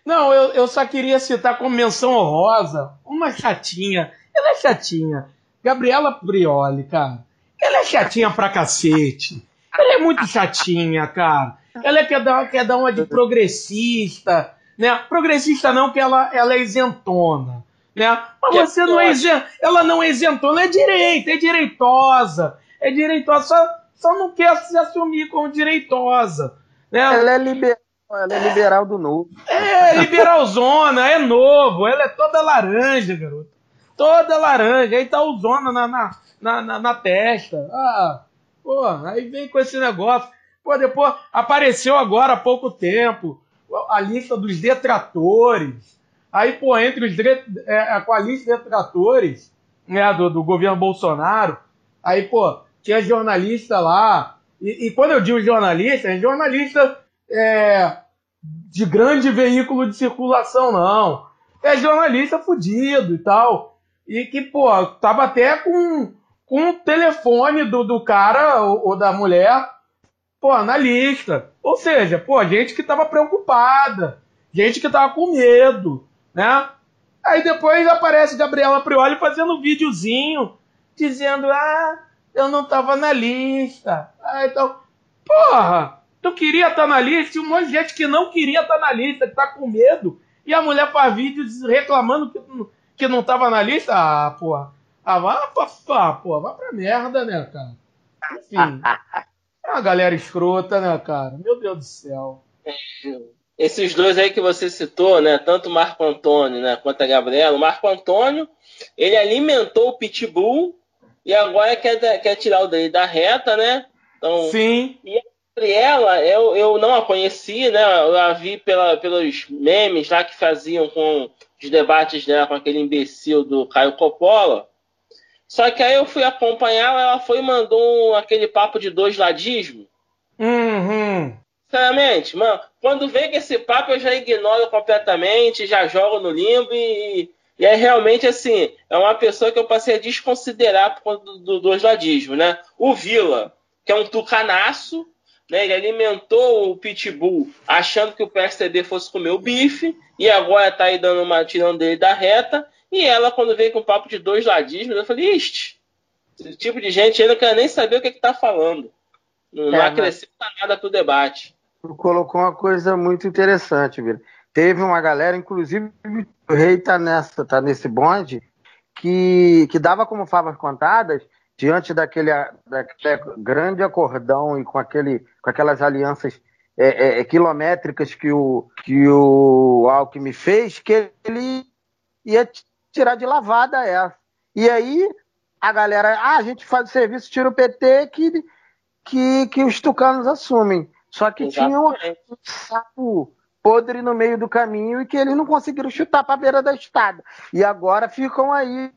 Não, eu, eu só queria citar como menção honrosa uma chatinha. Ela é chatinha. Gabriela Prioli, cara. Ela é chatinha pra cacete. Ela é muito chatinha, cara. Ela quer dar, quer dar uma de progressista né? Progressista não, que ela, ela é isentona. Né? Mas é você não é isentona, ela não é isentona, é direita, é direitosa. É direitosa, só, só não quer se assumir como direitosa. Né? Ela é liberal. Ela é liberal do novo. É, liberalzona, é novo. Ela é toda laranja, garoto. Toda laranja. Aí tá o zona na, na, na, na, testa. Ah, pô, aí vem com esse negócio. Pô, depois apareceu agora há pouco tempo a lista dos detratores. Aí, pô, entre os é, com a lista de detratores né, do, do governo Bolsonaro, aí, pô, tinha jornalista lá. E, e quando eu digo jornalista, é jornalista é, de grande veículo de circulação, não. É jornalista fudido e tal. E que, pô, tava até com, com o telefone do, do cara ou, ou da mulher, pô, na lista. Ou seja, pô, gente que tava preocupada, gente que tava com medo, né? Aí depois aparece Gabriela Prioli fazendo um videozinho dizendo: Ah, eu não tava na lista. Ah, então, porra, tu queria estar tá na lista e um monte de gente que não queria estar tá na lista, que tá com medo. E a mulher faz vídeo reclamando que, que não tava na lista. Ah, porra. Ah, vá pra, porra, vá pra merda, né, cara? Enfim. [LAUGHS] É uma galera escrota, né, cara? Meu Deus do céu. Esses dois aí que você citou, né? Tanto o Marco Antônio, né, quanto a Gabriela. O Marco Antônio, ele alimentou o Pitbull e agora quer, quer tirar o dele da reta, né? Então, Sim. E a Gabriela, eu, eu não a conheci, né? Eu a vi pela, pelos memes lá que faziam com os debates dela com aquele imbecil do Caio Coppola. Só que aí eu fui acompanhar, ela foi e mandou aquele papo de dois ladismo. Uhum. Sinceramente, mano, quando vem com esse papo eu já ignoro completamente, já jogo no limbo e, e aí realmente assim, é uma pessoa que eu passei a desconsiderar por conta do, do dois ladismo, né? O Vila, que é um tucanaço, né? Ele alimentou o Pitbull achando que o PSDB fosse comer o bife e agora tá aí dando uma tirando dele da reta. E ela, quando veio com o papo de dois ladismos, eu falei, ixi, esse tipo de gente aí não quer nem saber o que, é que tá falando. Não, é, não acrescenta mas... nada pro debate. Tu colocou uma coisa muito interessante, Vila. Teve uma galera, inclusive o rei tá nessa, tá nesse bonde, que, que dava como favas contadas diante daquele, daquele grande acordão e com, aquele, com aquelas alianças é, é, é, quilométricas que o, que o Alckmin fez, que ele ia tirar de lavada essa. E aí a galera, ah, a gente faz o serviço, tira o PT que, que, que os tucanos assumem. Só que Exatamente. tinha um sapo podre no meio do caminho e que eles não conseguiram chutar para a beira da estrada. E agora ficam aí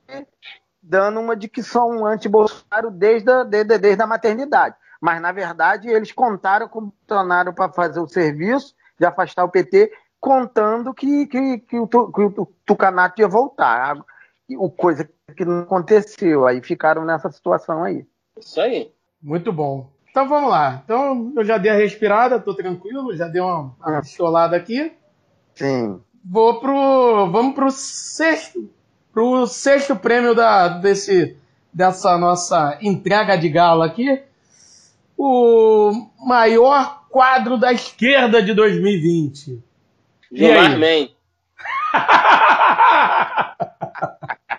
dando uma de que são anti-Bolsonaro desde a, desde, desde a maternidade. Mas, na verdade, eles contaram com o Bolsonaro para fazer o serviço de afastar o PT contando que, que, que, o, que o Tucanato ia voltar. O coisa que não aconteceu. Aí ficaram nessa situação aí. Isso aí. Muito bom. Então vamos lá. Então eu já dei a respirada, tô tranquilo, já dei uma, pistolada aqui. Sim. Vou pro. Vamos pro sexto. Pro sexto prêmio da, desse, dessa nossa entrega de gala aqui. O maior quadro da esquerda de 2020. Gilmar Man. [LAUGHS]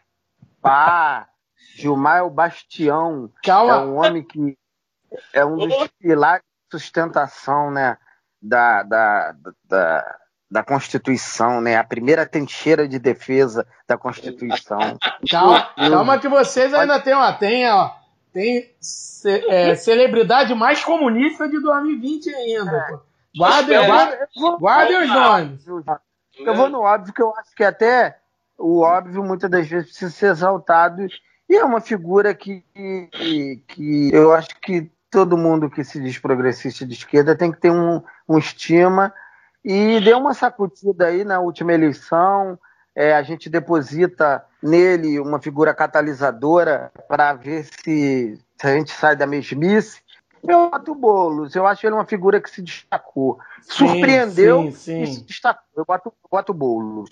Pá, Gilmar é o bastião. Calma. É um homem que é um dos pilares de sustentação, né, da, da, da, da Constituição, né? A primeira trincheira de defesa da Constituição. [LAUGHS] Calma, calma que vocês ainda têm, ó, tem, ó, tem ce, é, celebridade mais comunista de 2020 ainda. É. Guardem, guardem, os nomes. Eu vou no óbvio, que eu acho que até o óbvio muitas das vezes precisa ser exaltado. E é uma figura que, que, que eu acho que todo mundo que se diz progressista de esquerda tem que ter um, um estima. E deu uma sacudida aí na última eleição. É, a gente deposita nele uma figura catalisadora para ver se, se a gente sai da mesmice. Eu boto o Boulos, eu acho ele uma figura que se destacou. Sim, Surpreendeu sim, sim. e se destacou. Eu boto, eu boto o Boulos.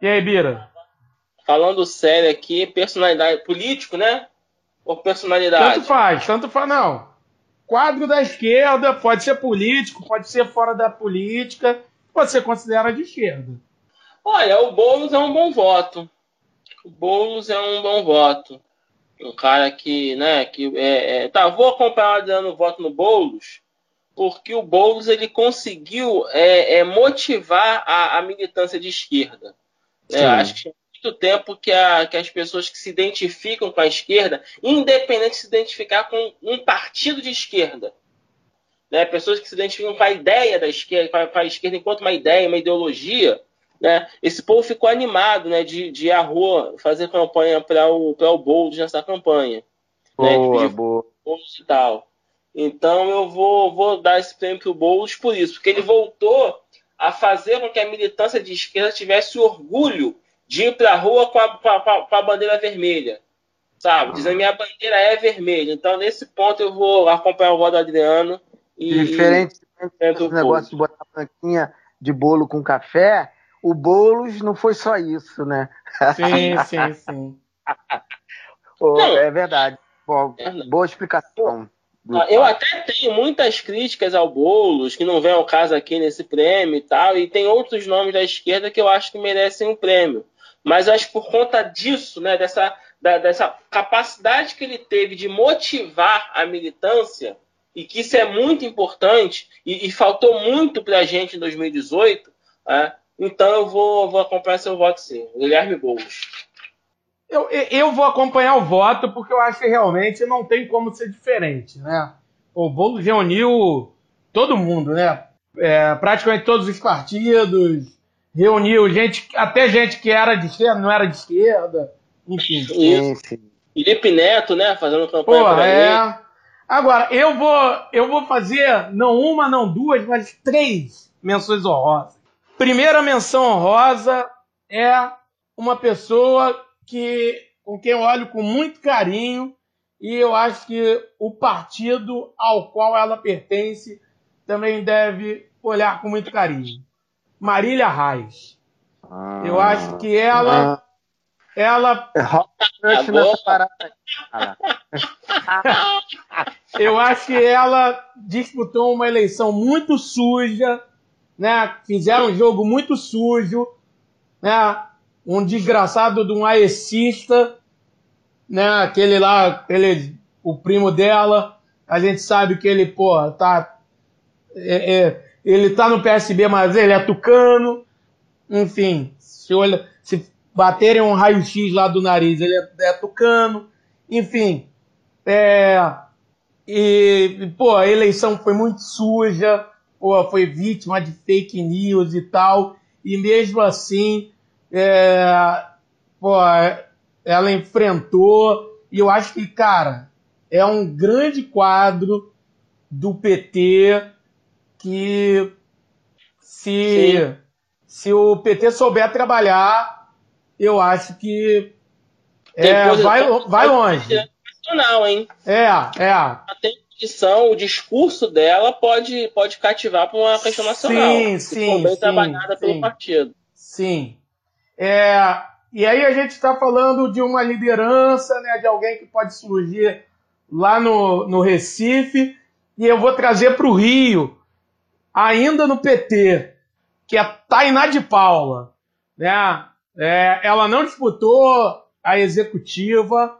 E aí, Bira? Falando sério aqui, personalidade político, né? Ou personalidade? Tanto faz, tanto faz, não. Quadro da esquerda, pode ser político, pode ser fora da política, você considera de esquerda. Olha, o Boulos é um bom voto. O Boulos é um bom voto um cara que, né, que é, é, tá, vou acompanhar dando voto no Boulos, porque o Boulos ele conseguiu é, é motivar a, a, militância de esquerda. É, acho que muito tempo que, a, que as pessoas que se identificam com a esquerda, independente de se identificar com um partido de esquerda, né, pessoas que se identificam com a ideia da esquerda, com a, com a esquerda enquanto uma ideia, uma ideologia, né? Esse povo ficou animado né, de, de ir à rua fazer campanha para o, o Boulos nessa campanha. Boa, né? boa. Boulos e tal. Então eu vou, vou dar esse prêmio pro Boulos por isso, porque ele voltou a fazer com que a militância de esquerda tivesse orgulho de ir para a rua com a, com, a, com a, bandeira vermelha. Sabe? Dizendo minha bandeira é vermelha. Então, nesse ponto, eu vou acompanhar o voto do Adriano. E, Diferente do negócio de botar banquinha de bolo com café, o Boulos não foi só isso, né? Sim, sim, sim. oh, é verdade. Bom, é boa explicação. Ah, eu até tenho muitas críticas ao Boulos, que não vem ao caso aqui nesse prêmio e tal, e tem outros nomes da esquerda que eu acho que merecem um prêmio. Mas eu acho que por conta disso, né, dessa, da, dessa capacidade que ele teve de motivar a militância, e que isso é muito importante, e, e faltou muito para a gente em 2018, né, então eu vou, vou acompanhar seu voto sim. Guilherme Boulos. Eu, eu vou acompanhar o voto porque eu acho que realmente não tem como ser diferente, né? O Boulos reuniu todo mundo, né? É, praticamente todos os partidos, reuniu gente, até gente que era de esquerda, não era de esquerda, enfim. Isso. Felipe Neto, né? Fazendo campanha Porra, é. Agora, eu vou, eu vou fazer não uma, não duas, mas três menções honrosas. Primeira menção honrosa é uma pessoa que, com quem eu olho com muito carinho e eu acho que o partido ao qual ela pertence também deve olhar com muito carinho. Marília Reis. Ah, eu acho que ela. Ah, ela. [LAUGHS] eu acho que ela disputou uma eleição muito suja, né? Fizeram um jogo muito sujo, né? um desgraçado de um aecista, né? Aquele lá, ele, o primo dela, a gente sabe que ele, pô, tá. É, é, ele tá no PSB, mas ele é tucano. Enfim, se, olha, se baterem um raio-x lá do nariz, ele é, é tucano. Enfim, é, e, pô, a eleição foi muito suja, pô, foi vítima de fake news e tal, e mesmo assim é, pô, ela enfrentou, e eu acho que, cara, é um grande quadro do PT que se, se o PT souber trabalhar, eu acho que é, vai, vai longe. Nacional, hein? É, é. Tem condição, o discurso dela pode, pode cativar para uma questão nacional. Sim, sim. Bem sim, trabalhada sim, pelo partido. Sim. É, e aí a gente está falando de uma liderança, né, de alguém que pode surgir lá no, no Recife, e eu vou trazer para o Rio, ainda no PT, que é Tainá de Paula. Né? É, ela não disputou a executiva,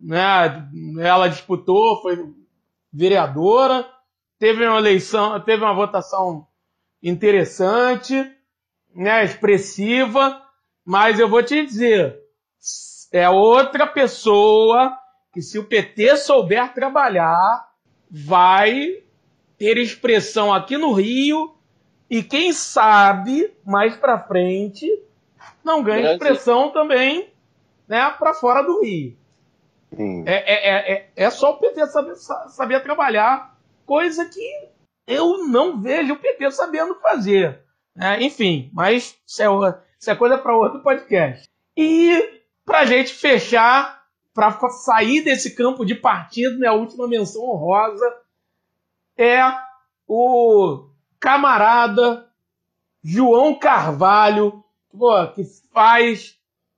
né? ela disputou, foi vereadora, teve uma eleição, teve uma votação interessante, né, expressiva, mas eu vou te dizer, é outra pessoa que se o PT souber trabalhar, vai ter expressão aqui no Rio e quem sabe mais para frente não ganha expressão também, né, para fora do Rio. É, é, é, é, só o PT saber, saber trabalhar, coisa que eu não vejo o PT sabendo fazer. Né? Enfim, mas isso é, isso é coisa para outro podcast. E para gente fechar, para sair desse campo de partido, minha última menção honrosa é o camarada João Carvalho, pô, que faz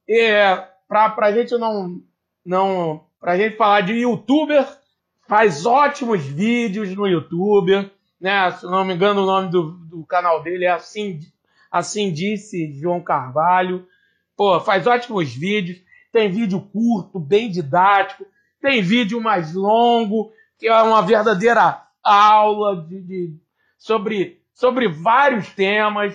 é, para a gente não não para gente falar de youtuber, faz ótimos vídeos no YouTube, né? Se não me engano o nome do, do canal dele é assim Assim disse João Carvalho. Pô, faz ótimos vídeos. Tem vídeo curto, bem didático. Tem vídeo mais longo, que é uma verdadeira aula de, de sobre, sobre vários temas.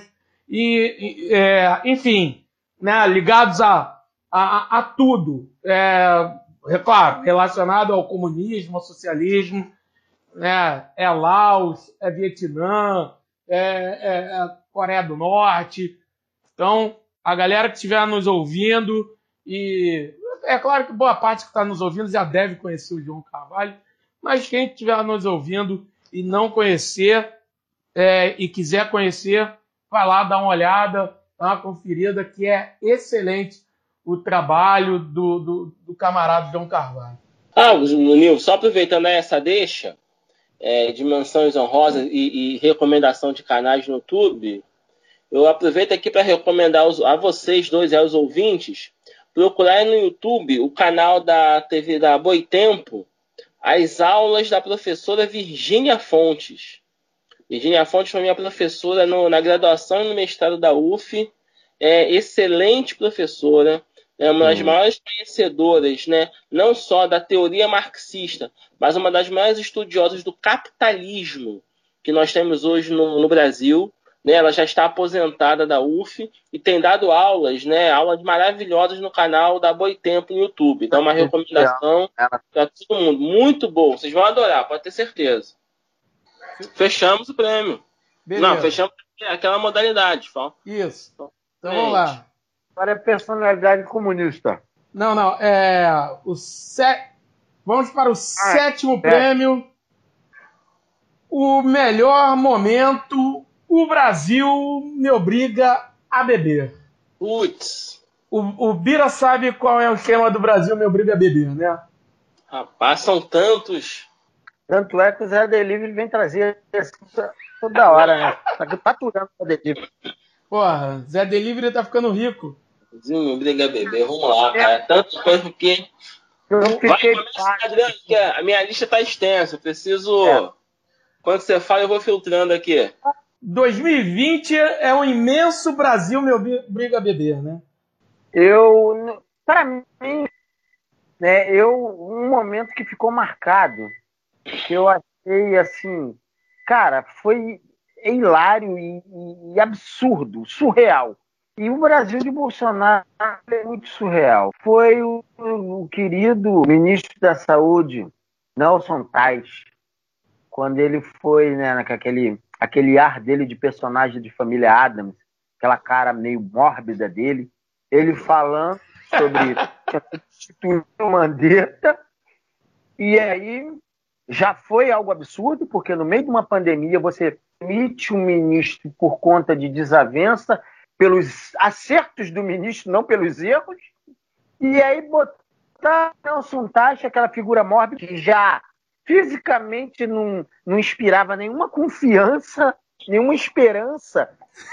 E, é, enfim, né, ligados a, a, a tudo. É, é claro, relacionado ao comunismo, ao socialismo. Né, é Laos, é Vietnã, é, é, é Coreia do Norte. Então, a galera que estiver nos ouvindo, e é claro que boa parte que está nos ouvindo já deve conhecer o João Carvalho, Mas quem estiver nos ouvindo e não conhecer é, e quiser conhecer, vai lá dar uma olhada, dar uma conferida, que é excelente o trabalho do, do, do camarada João Carvalho. Ah, Nil, só aproveitando essa deixa é, de menções honrosas e, e, recomendação de canais no YouTube, eu aproveito aqui para recomendar a vocês dois aos ouvintes procurar no YouTube o canal da TV da Boitempo, as aulas da professora Virgínia Fontes. Virgínia Fontes foi minha professora no, na graduação e no mestrado da UF, é excelente professora, é uma das uhum. maiores conhecedoras, né, não só da teoria marxista, mas uma das maiores estudiosas do capitalismo que nós temos hoje no, no Brasil. Né, ela já está aposentada da UF e tem dado aulas, né, aulas maravilhosas no canal da Boitempo no YouTube. Então, uma recomendação para todo mundo. Muito bom, vocês vão adorar, pode ter certeza. Fechamos o prêmio. Beleza. Não, fechamos aquela modalidade. Isso. Então, vamos lá. Agora é personalidade comunista. Não, não. É o set... Vamos para o ah, sétimo é. prêmio. O melhor momento. O Brasil me obriga a beber. Putz. O, o Bira sabe qual é o esquema do Brasil me obriga a beber, né? Rapaz, são tantos. Tanto é que o Zé Delivery vem trazer toda hora, né? Tá faturando o Zé Delivery. Porra, Zé Delivery tá ficando rico. Zinho, briga bebê, vamos lá, cara. Tanto coisa que. Vai, que a minha lista tá extensa. Eu preciso. É. Quando você fala, eu vou filtrando aqui. 2020 é um imenso Brasil, meu briga beber, né? Eu, para mim, né, eu um momento que ficou marcado, que eu achei assim, cara, foi hilário e, e, e absurdo, surreal. E o Brasil de Bolsonaro é muito surreal. Foi o, o querido ministro da Saúde, Nelson Tais, quando ele foi, né, naquele aquele ar dele de personagem de família Adams, aquela cara meio mórbida dele, ele falando sobre [LAUGHS] substituir o Mandetta, e aí já foi algo absurdo, porque no meio de uma pandemia você emite um ministro por conta de desavença pelos acertos do ministro, não pelos erros, e aí botar Nelson Taxa, aquela figura mórbida que já fisicamente não, não inspirava nenhuma confiança, nenhuma esperança,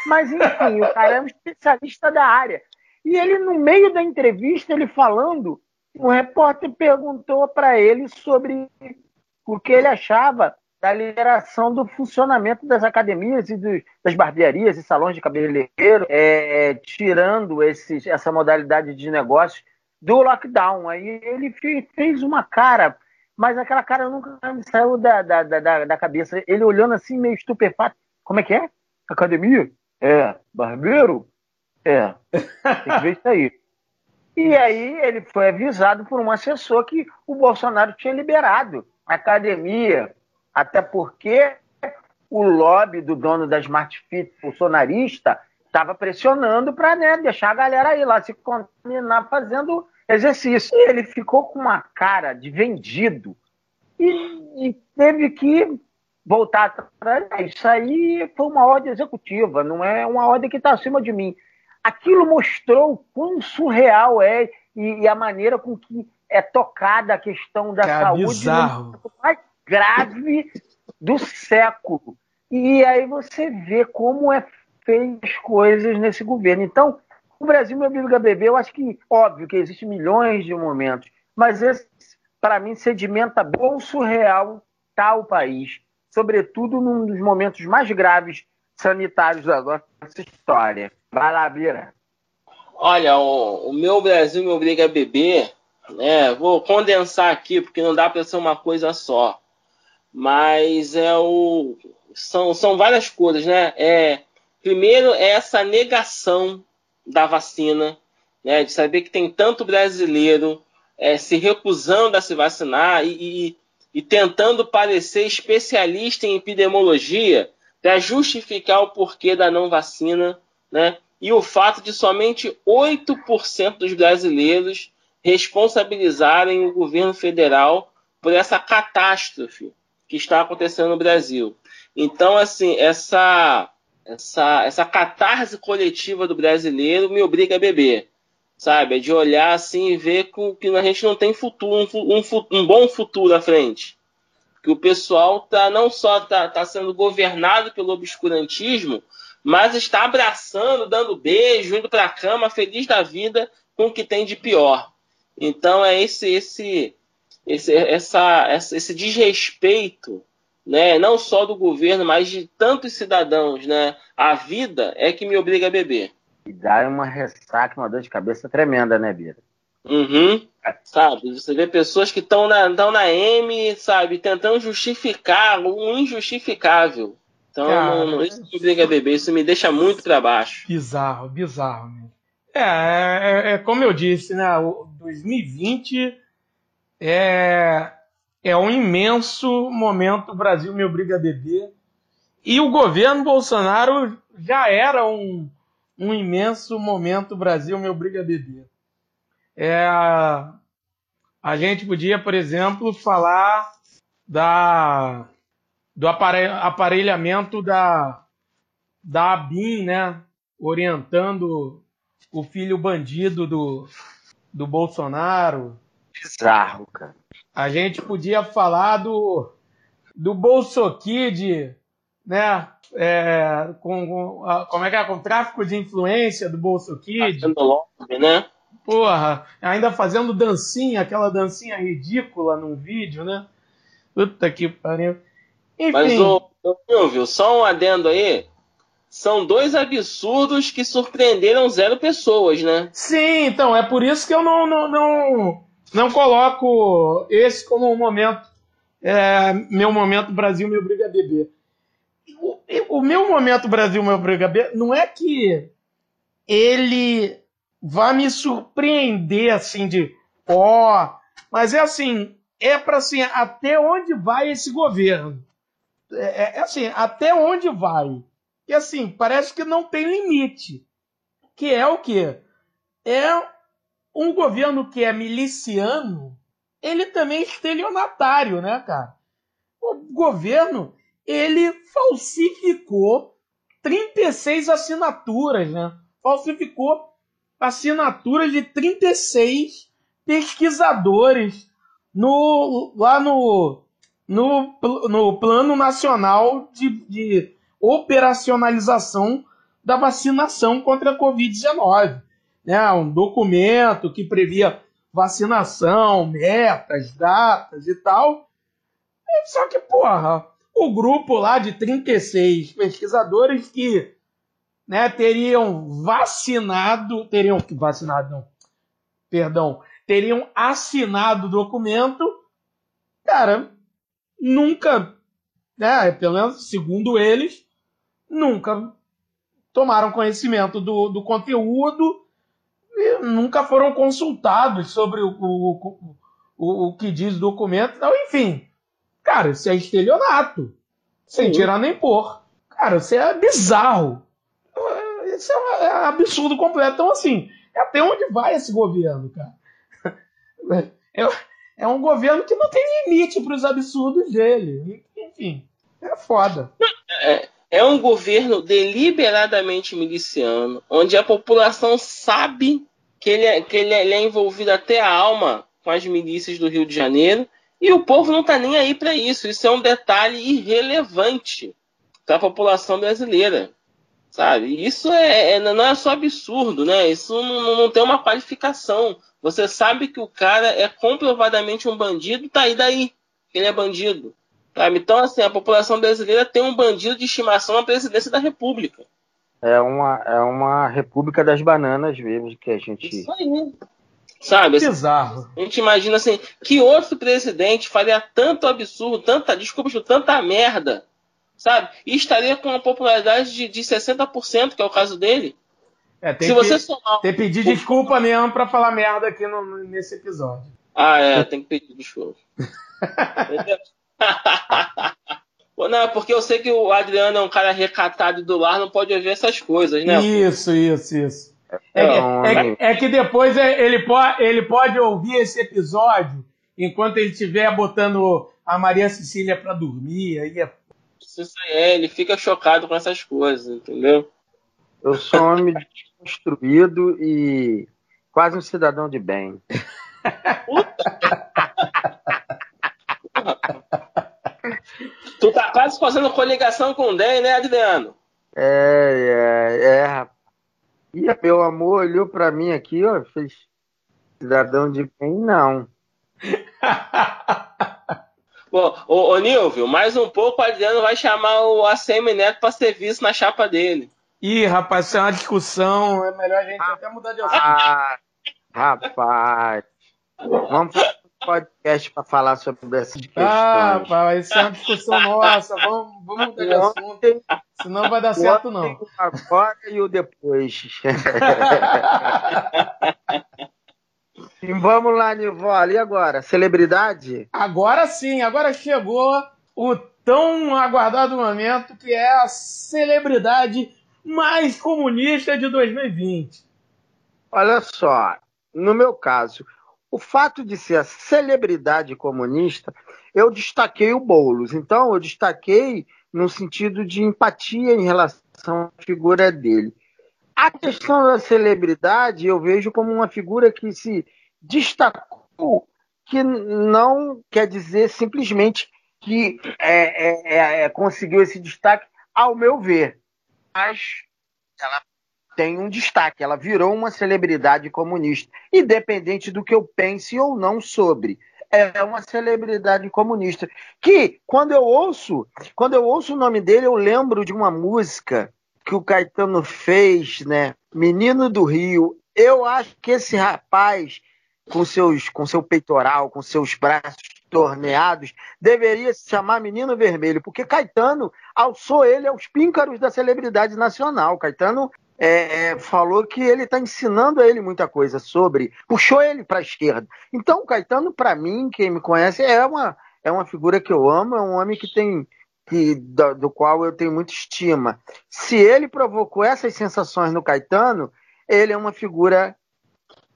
mas enfim, o cara é um especialista da área. E ele, no meio da entrevista, ele falando, um repórter perguntou para ele sobre o que ele achava da liberação do funcionamento das academias e dos, das barbearias e salões de cabeleireiro, é, tirando esses, essa modalidade de negócio do lockdown. Aí ele fez uma cara, mas aquela cara nunca me saiu da, da, da, da cabeça. Ele olhando assim, meio estupefato. Como é que é? Academia? É. Barbeiro? É. [LAUGHS] Tem que ver isso aí. E aí ele foi avisado por um assessor que o Bolsonaro tinha liberado a academia, até porque o lobby do dono da Smart Fit bolsonarista estava pressionando para né, deixar a galera aí lá se contaminar fazendo exercício. E ele ficou com uma cara de vendido e, e teve que voltar atrás. Isso aí foi uma ordem executiva, não é uma ordem que está acima de mim. Aquilo mostrou quão surreal é e, e, a maneira com que é tocada a questão da Cara, saúde. Bizarro. Grave do século. E aí você vê como é feito as coisas nesse governo. Então, o Brasil, meu amigo bebê, eu acho que, óbvio que existem milhões de momentos, mas esse, para mim, sedimenta bom surreal tal país, sobretudo num dos momentos mais graves sanitários da nossa história. Vai lá, Bira. Olha, o, o meu Brasil me obriga a beber, né? Vou condensar aqui, porque não dá para ser uma coisa só mas é o são, são várias coisas, né? É, primeiro é essa negação da vacina, né? De saber que tem tanto brasileiro é, se recusando a se vacinar e, e, e tentando parecer especialista em epidemiologia para justificar o porquê da não vacina, né? E o fato de somente 8% dos brasileiros responsabilizarem o governo federal por essa catástrofe que está acontecendo no Brasil. Então, assim, essa, essa, essa catarse coletiva do brasileiro me obriga a beber, sabe? É de olhar assim e ver que a gente não tem futuro, um, um, um bom futuro à frente. Que o pessoal tá, não só está tá sendo governado pelo obscurantismo, mas está abraçando, dando beijo, indo para a cama, feliz da vida com o que tem de pior. Então é esse esse esse, essa, esse desrespeito, né, não só do governo, mas de tantos cidadãos, né, a vida é que me obriga a beber. E dá uma ressaca, uma dor de cabeça tremenda, né, Bira? Uhum. Sabe, você vê pessoas que estão na, na M, sabe, tentando justificar o injustificável. Então, Cara, não, isso me obriga a beber, isso me deixa muito para baixo. Bizarro, bizarro. Né? É, é, é, como eu disse, né, o 2020 é, é um imenso momento. O Brasil me obriga a beber. E o governo Bolsonaro já era um, um imenso momento. O Brasil me obriga a beber. É, a gente podia, por exemplo, falar da, do aparelhamento da, da ABIN, né? orientando o filho bandido do, do Bolsonaro bizarro, cara. A gente podia falar do, do Bolsokid, né? É, com, com, como é que é? Com tráfico de influência do Bolsokid. Fazendo lobby, né? Porra, ainda fazendo dancinha, aquela dancinha ridícula num vídeo, né? Puta que pariu. Enfim. Mas, ô, Silvio, só um adendo aí. São dois absurdos que surpreenderam zero pessoas, né? Sim, então, é por isso que eu não, não, não não coloco esse como um momento, é, meu momento Brasil me obriga a beber. O, o, meu momento Brasil me obriga a beber não é que ele vá me surpreender assim de ó, oh, mas é assim, é para assim, até onde vai esse governo? É, é, é assim, até onde vai? E assim, parece que não tem limite. Que é o quê? É um governo que é miliciano, ele também é estelionatário, né, cara? O governo, ele falsificou 36 assinaturas, né? Falsificou assinaturas de 36 pesquisadores no, lá no, no, no Plano Nacional de, de Operacionalização da Vacinação contra a Covid-19 né, um documento que previa vacinação, metas, datas e tal. Só que, porra, o grupo lá de 36 pesquisadores que né, teriam vacinado, teriam vacinado, não, perdão, teriam assinado o documento, cara, nunca, né, pelo menos segundo eles, nunca tomaram conhecimento do, do conteúdo nunca foram consultados sobre o, o, o, o que diz o documento. Então, enfim, cara, isso é estelionato. Sem tirar nem pôr. Cara, isso é bizarro. Isso é, é absurdo completo. Então, assim, é até onde vai esse governo, cara? [LAUGHS] É, é um governo que não tem limite para os absurdos dele. Enfim, é foda. É, é um governo deliberadamente miliciano, onde a população sabe que ele é, que ele é, ele é envolvido até a alma com as milícias do Rio de Janeiro e o povo não está nem aí para isso. Isso é um detalhe irrelevante para a população brasileira, sabe? Isso é, é, não é só absurdo, né? Isso não, não, tem uma qualificação. Você sabe que o cara é comprovadamente um bandido, tá aí daí. Ele é bandido. Sabe? Então, assim, a população brasileira tem um bandido de estimação na presidência da República. É uma, é uma república das bananas mesmo que a gente. Isso aí. Sabe? Assim, Bizarro. A gente imagina assim, que outro presidente faria tanto absurdo, tanta, desculpa, tanta merda, sabe? E estaria com uma popularidade de, de 60%, que é o caso dele. É, tem Se que, você somar. Tem que pedir desculpa mesmo pra falar merda aqui no, nesse episódio. Ah, é, tem que pedir desculpa. [LAUGHS] [LAUGHS] Não, porque eu sei que o Adriano é um cara recatado do lar, não pode ouvir essas coisas, né? Isso, isso, isso. É, é, é, é que depois ele pode, ele pode ouvir esse episódio enquanto ele estiver botando a Maria Cecília para dormir. Aí é... Isso é, ele fica chocado com essas coisas, entendeu? Eu sou um homem desconstruído e quase um cidadão de bem. Tu tá quase fazendo coligação com o Den, né, Adriano? É, é, é, rapaz. E meu amor olhou pra mim aqui, ó, fez cidadão de bem, não. [LAUGHS] Bom, ô, ô Nilvio, mais um pouco o Adriano vai chamar o ACM Neto para serviço na chapa dele. Ih, rapaz, isso é uma discussão, é melhor a gente ah, até mudar de assunto. Ah, rapaz, vamos fazer podcast para falar sobre essas questões. Ah, rapaz, isso é uma discussão nossa, vamos, vamos mudar de assunto, senão vai dar certo não. Agora e o depois. [LAUGHS] E vamos lá, Nivola. E agora? Celebridade? Agora sim, agora chegou o tão aguardado momento que é a celebridade mais comunista de 2020. Olha só, no meu caso, o fato de ser a celebridade comunista, eu destaquei o Boulos. Então, eu destaquei no sentido de empatia em relação à figura dele. A questão da celebridade eu vejo como uma figura que se destacou, que não quer dizer simplesmente que é, é, é, é conseguiu esse destaque, ao meu ver. Mas ela tem um destaque, ela virou uma celebridade comunista, independente do que eu pense ou não sobre. É uma celebridade comunista. Que, quando eu ouço, quando eu ouço o nome dele, eu lembro de uma música que o Caetano fez, né? Menino do Rio. Eu acho que esse rapaz, com, seus, com seu peitoral, com seus braços torneados, deveria se chamar Menino Vermelho, porque Caetano alçou ele aos píncaros da celebridade nacional. Caetano é, é, falou que ele está ensinando a ele muita coisa sobre, puxou ele para a esquerda. Então, Caetano, para mim, quem me conhece, é uma, é uma figura que eu amo, é um homem que tem que, do, do, qual eu tenho muita estima. Se ele provocou essas sensações no Caetano, ele é uma figura,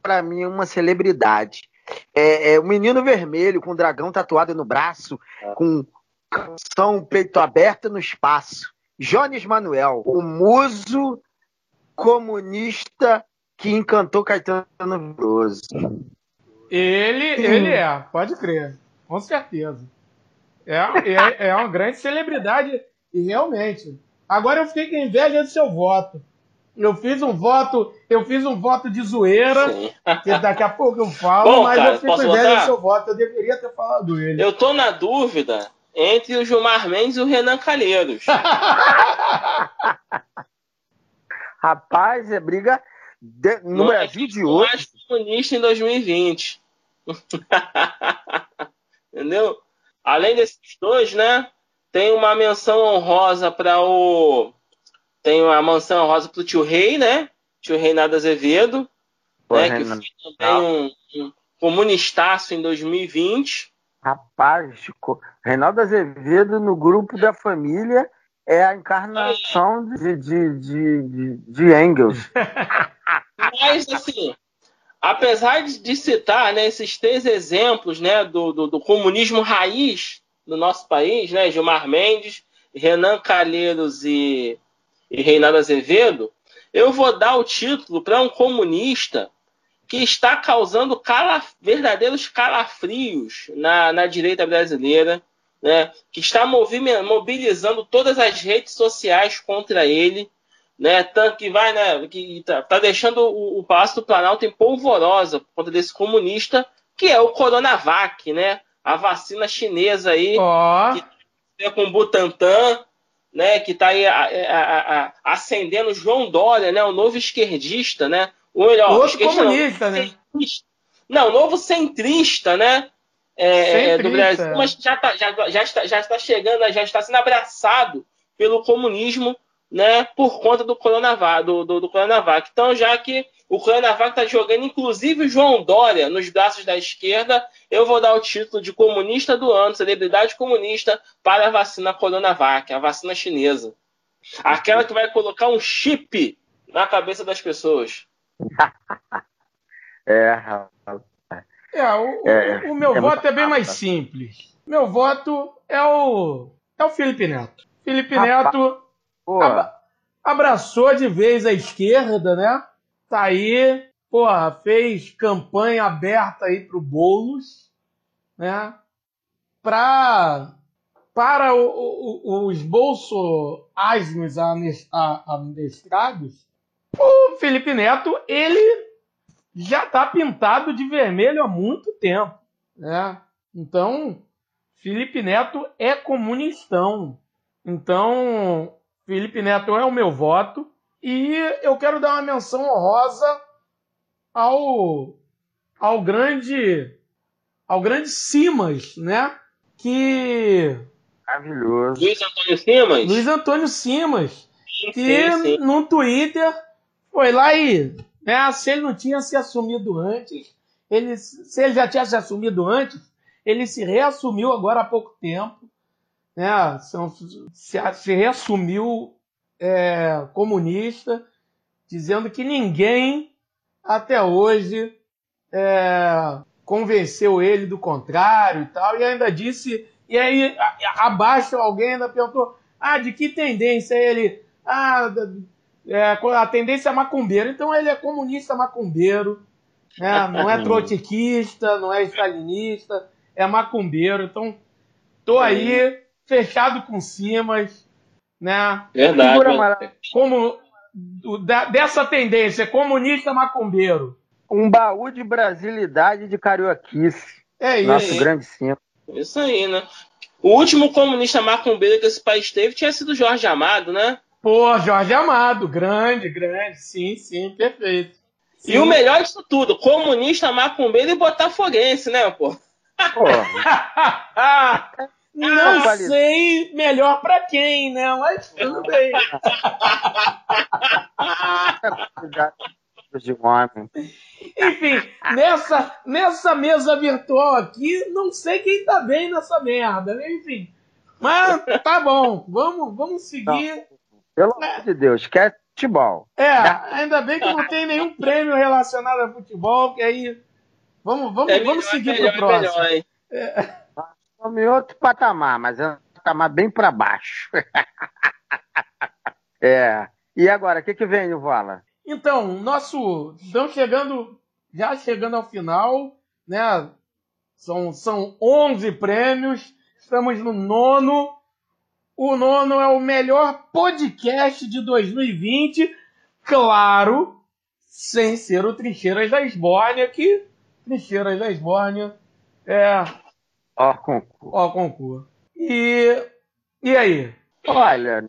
para mim, uma celebridade. É, é, o menino vermelho com o dragão tatuado no braço, com canção peito aberto no espaço. Jones Manuel, o muso comunista que encantou Caetano Veloso. Ele, ele é, pode crer, com certeza. É, é, é uma grande celebridade, e realmente. Agora eu fiquei com inveja do seu voto. Eu fiz um voto, eu fiz um voto de zoeira, Sim. que daqui a pouco eu falo, Bom, mas cara, eu fiquei com inveja do seu voto, eu deveria ter falado ele. Eu tô na dúvida entre o Gilmar Mendes e o Renan Calheiros. [LAUGHS] Rapaz, é briga de, no Não, Brasil de hoje. mais comunista em 2020. [LAUGHS] Entendeu? Além desses dois, né? Tem uma menção honrosa para o. Tem uma menção honrosa para o tio Rei, né? Tio Reinaldo Azevedo, Pô, né? Que foi também um, um comunistaço em 2020. Rapaz, Reinaldo Azevedo no grupo da família é a encarnação de, de, de, de, de Engels. [LAUGHS] Mas, assim, apesar de citar né, esses três exemplos né, do, do, do, comunismo raiz do nosso país, né, Gilmar Mendes, Renan Calheiros e, e Reinaldo Azevedo, eu vou dar o título para um comunista que está causando verdadeiros calafrios na, na direita brasileira, né, que está mobilizando todas as redes sociais contra ele, né? Tanto que vai, né? Que tá, tá deixando o, o Palácio do Planalto em polvorosa por conta desse comunista, que é o Coronavac, né? A vacina chinesa aí, oh. que com o Butantan, né? Que está aí a, a, a, acendendo João Dória, né? O novo esquerdista, né? O melhor, Outro comunista, não, né? Não, novo centrista, né? É, é do Brasil, mas já, tá, já, já, está, já está chegando, já está sendo abraçado pelo comunismo né, por conta do Coronavac, do, do, do Coronavac. Então, já que o Coronavac está jogando, inclusive, o João Dória nos braços da esquerda, eu vou dar o título de comunista do ano, celebridade comunista, para a vacina Coronavac, a vacina chinesa. Aquela que vai colocar um chip na cabeça das pessoas. [LAUGHS] é, rapaz. É, o, é, o meu é voto é bem mais simples. Meu voto é o é o Felipe Neto. Felipe Rapaz, Neto ab, abraçou de vez a esquerda, né? Tá aí, porra, fez campanha aberta aí pro Boulos, né? Pra, para o, o, os bolso asnos amestrados, o Felipe Neto, ele já tá pintado de vermelho há muito tempo, né? Então, Felipe Neto é comunistão. Então, Felipe Neto é o meu voto. E eu quero dar uma menção honrosa ao, ao grande ao grande Simas, né? Que maravilhoso. Luiz Antônio Simas. Luiz Antônio Simas, sim, que sim, sim. no Twitter foi lá e né, se ele não tinha se assumido antes, ele se ele já tinha se assumido antes, ele se reassumiu agora há pouco tempo, né? Se, se reassumiu é, comunista, dizendo que ninguém até hoje é, convenceu ele do contrário e tal, e ainda disse, e aí abaixo alguém ainda perguntou, ah, de que tendência ele? Ah, é, a tendência é macumbeiro, então ele é comunista macumbeiro, né? não é [LAUGHS] trotskista, não é stalinista, é macumbeiro. Então, tô aí fechado com Simas, né? Verdade. Como da, dessa tendência comunista macumbeiro. Um baú de brasilidade de carioquice. É isso. Nosso grande Simas. Isso aí, né? O último comunista macumbeiro que esse país teve tinha sido Jorge Amado, né? Pô, Jorge Amado, grande, grande, sim, sim, perfeito. Sim. E o melhor disso tudo, comunista macumbeiro e botafoguense, né, pô? [LAUGHS] Não sei melhor para quem, né? Mas tudo bem. [LAUGHS] Enfim, nessa, nessa mesa virtual aqui, não sei quem tá bem nessa merda, né? Enfim. Mas tá bom, vamos, vamos seguir. Pelo é. amor de Deus, quer futebol. É, ainda bem que não tem nenhum prêmio relacionado a futebol, que aí Vamos, vamos, é melhor, vamos seguir para o próximo. Melhor, é. Em outro patamar, mas é um patamar bem para baixo. [LAUGHS] é. E agora, o que, que vem, Vala? Então, nosso. Estamos chegando, já chegando ao final, né? São, são 11 prêmios, estamos no nono. O nono é o melhor podcast de 2020, claro, sem ser o Trincheiras da Esbórnia, que Trincheiras da Esbórnia. É. Ó, concurso. Ó, concurso. E, e aí? Olha,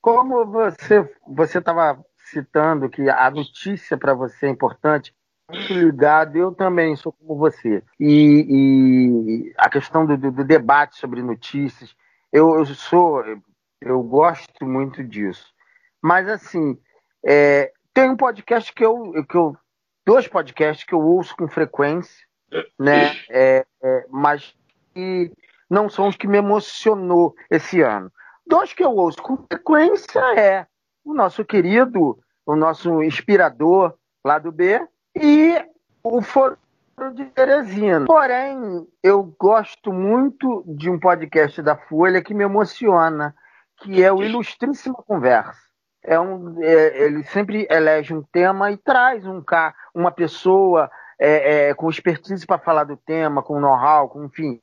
como você você estava citando que a notícia para você é importante, muito ligado, eu também sou como você. E, e a questão do, do, debate sobre notícias, eu, sou, eu gosto muito disso. Mas assim, é, tem um podcast que eu, que eu dois podcasts que eu ouço com frequência, né? É, é, mas que não são os que me emocionou esse ano. Dois que eu ouço com frequência é o nosso querido, o nosso inspirador lá do B e o Foro de Teresina. Porém, eu gosto muito de um podcast da Folha que me emociona, que é o Ilustríssima Conversa é um, é, ele sempre elege um tema e traz um uma pessoa é, é, com expertise para falar do tema, com know-how, com enfim,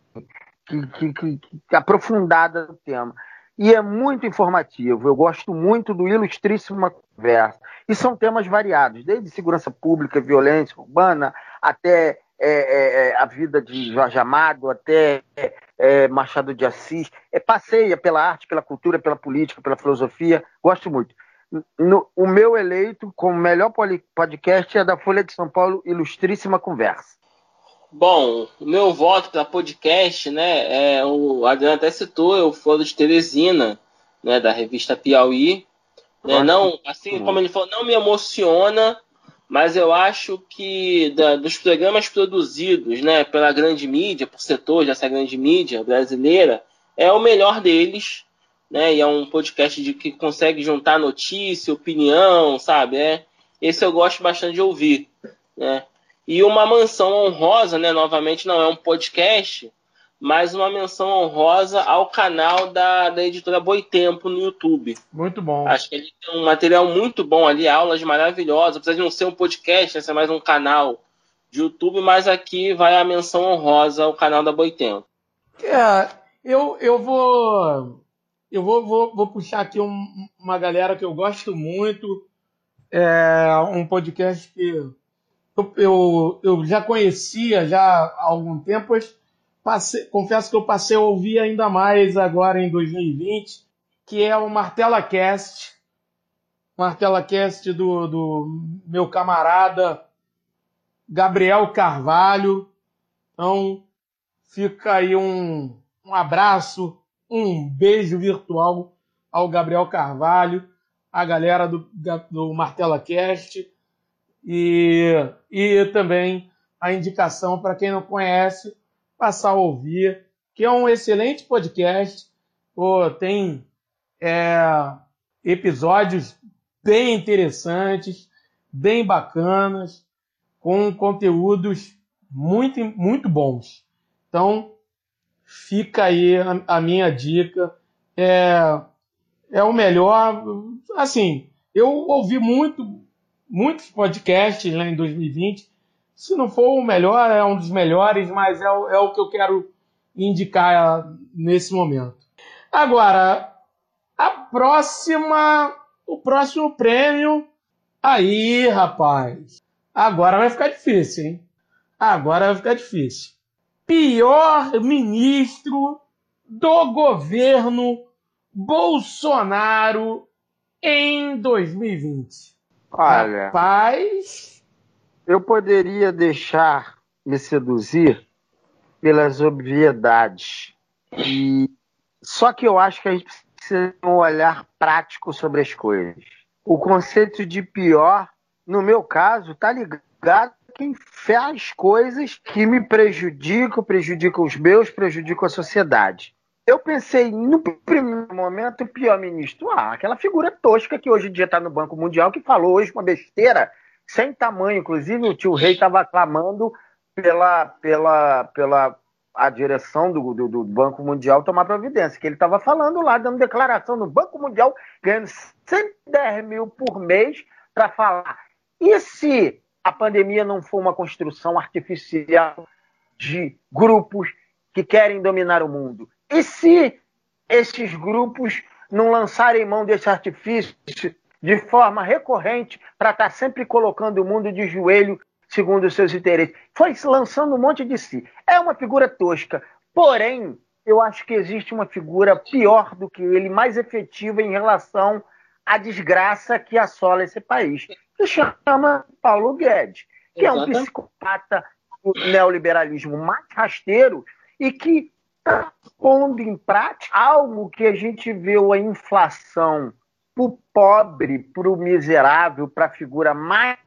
que, que, que, que, aprofundada do tema. E é muito informativo. Eu gosto muito do Ilustríssima Conversa. E são temas variados, desde segurança pública, violência urbana, até é, é, é, a vida de Jorge Amado, até Machado de Assis. É, passeia pela arte, pela cultura, pela política, pela filosofia. Gosto muito no, o meu eleito como melhor podcast é da Folha de São Paulo, Ilustríssima Conversa. Bom, o meu voto para podcast, né, é o Adriano até citou, é o Foro de Teresina, né, da revista Piauí. Né, não, assim como ele falou, não me emociona, mas eu acho que da, dos programas produzidos, né, pela grande mídia, por setores dessa grande mídia brasileira, é o melhor deles né? E é um podcast de que consegue juntar notícia, opinião, sabe? É, esse eu gosto bastante de ouvir, né? E uma mansão honrosa, né? Novamente, não é um podcast, mas uma menção honrosa ao canal da, da editora Boitempo no YouTube. Muito bom. Acho que ele tem um material muito bom ali, aulas maravilhosas. Apesar de não ser um podcast, né, ser mais um canal de YouTube, mas aqui vai a menção honrosa ao canal da Boitempo. É, eu, eu vou. Eu vou, vou, vou puxar aqui um, uma galera que eu gosto muito. É um podcast que eu, eu, eu já conhecia já há algum tempo, mas passei, confesso que eu passei a ouvir ainda mais agora em 2020, que é o Martela Cast. Martela Cast do, do meu camarada Gabriel Carvalho. Então, fica aí um, um abraço, um beijo virtual ao Gabriel Carvalho, a galera do, do Martela Cast e, e também a indicação para quem não conhece, passar a ouvir, que é um excelente podcast. Tem é, episódios bem interessantes, bem bacanas, com conteúdos muito, muito bons. Então, fica aí a, a minha dica. É, é o melhor. Assim, eu ouvi muito, muitos podcasts lá em 2020. Se não for o melhor, é um dos melhores, mas é o, é o que eu quero indicar nesse momento. Agora, a próxima, o próximo prêmio. Aí, rapaz. Agora vai ficar difícil, hein? Agora vai ficar difícil pior ministro do governo Bolsonaro em 2020. Olha, Rapaz, eu poderia deixar me seduzir pelas obviedades. E só que eu acho que a gente precisa ter um olhar prático sobre as coisas. O conceito de pior, no meu caso, está ligado quem faz coisas que me prejudicam, prejudicam os meus, prejudicam a sociedade. Eu pensei, no primeiro momento, o pior ministro, ah, aquela figura tosca que hoje em dia está no Banco Mundial, que falou hoje uma besteira sem tamanho. Inclusive, o tio Rei estava clamando pela, pela, pela a direção do, do, do, Banco Mundial tomar providência, que ele estava falando lá, dando declaração no Banco Mundial, ganhando 110 mil por mês para falar. E se a pandemia não foi uma construção artificial de grupos que querem dominar o mundo? E se esses grupos não lançarem mão desse artifício de forma recorrente para estar tá sempre colocando o mundo de joelho segundo os seus interesses? Foi lançando um monte de si. É uma figura tosca, porém, eu acho que existe uma figura pior do que ele, mais efetiva em relação à desgraça que assola esse país que chama Paulo Guedes, que é um psicopata do neoliberalismo mais rasteiro e que está pondo em prática algo que a gente vê a inflação para o pobre, para o miserável, para a figura mais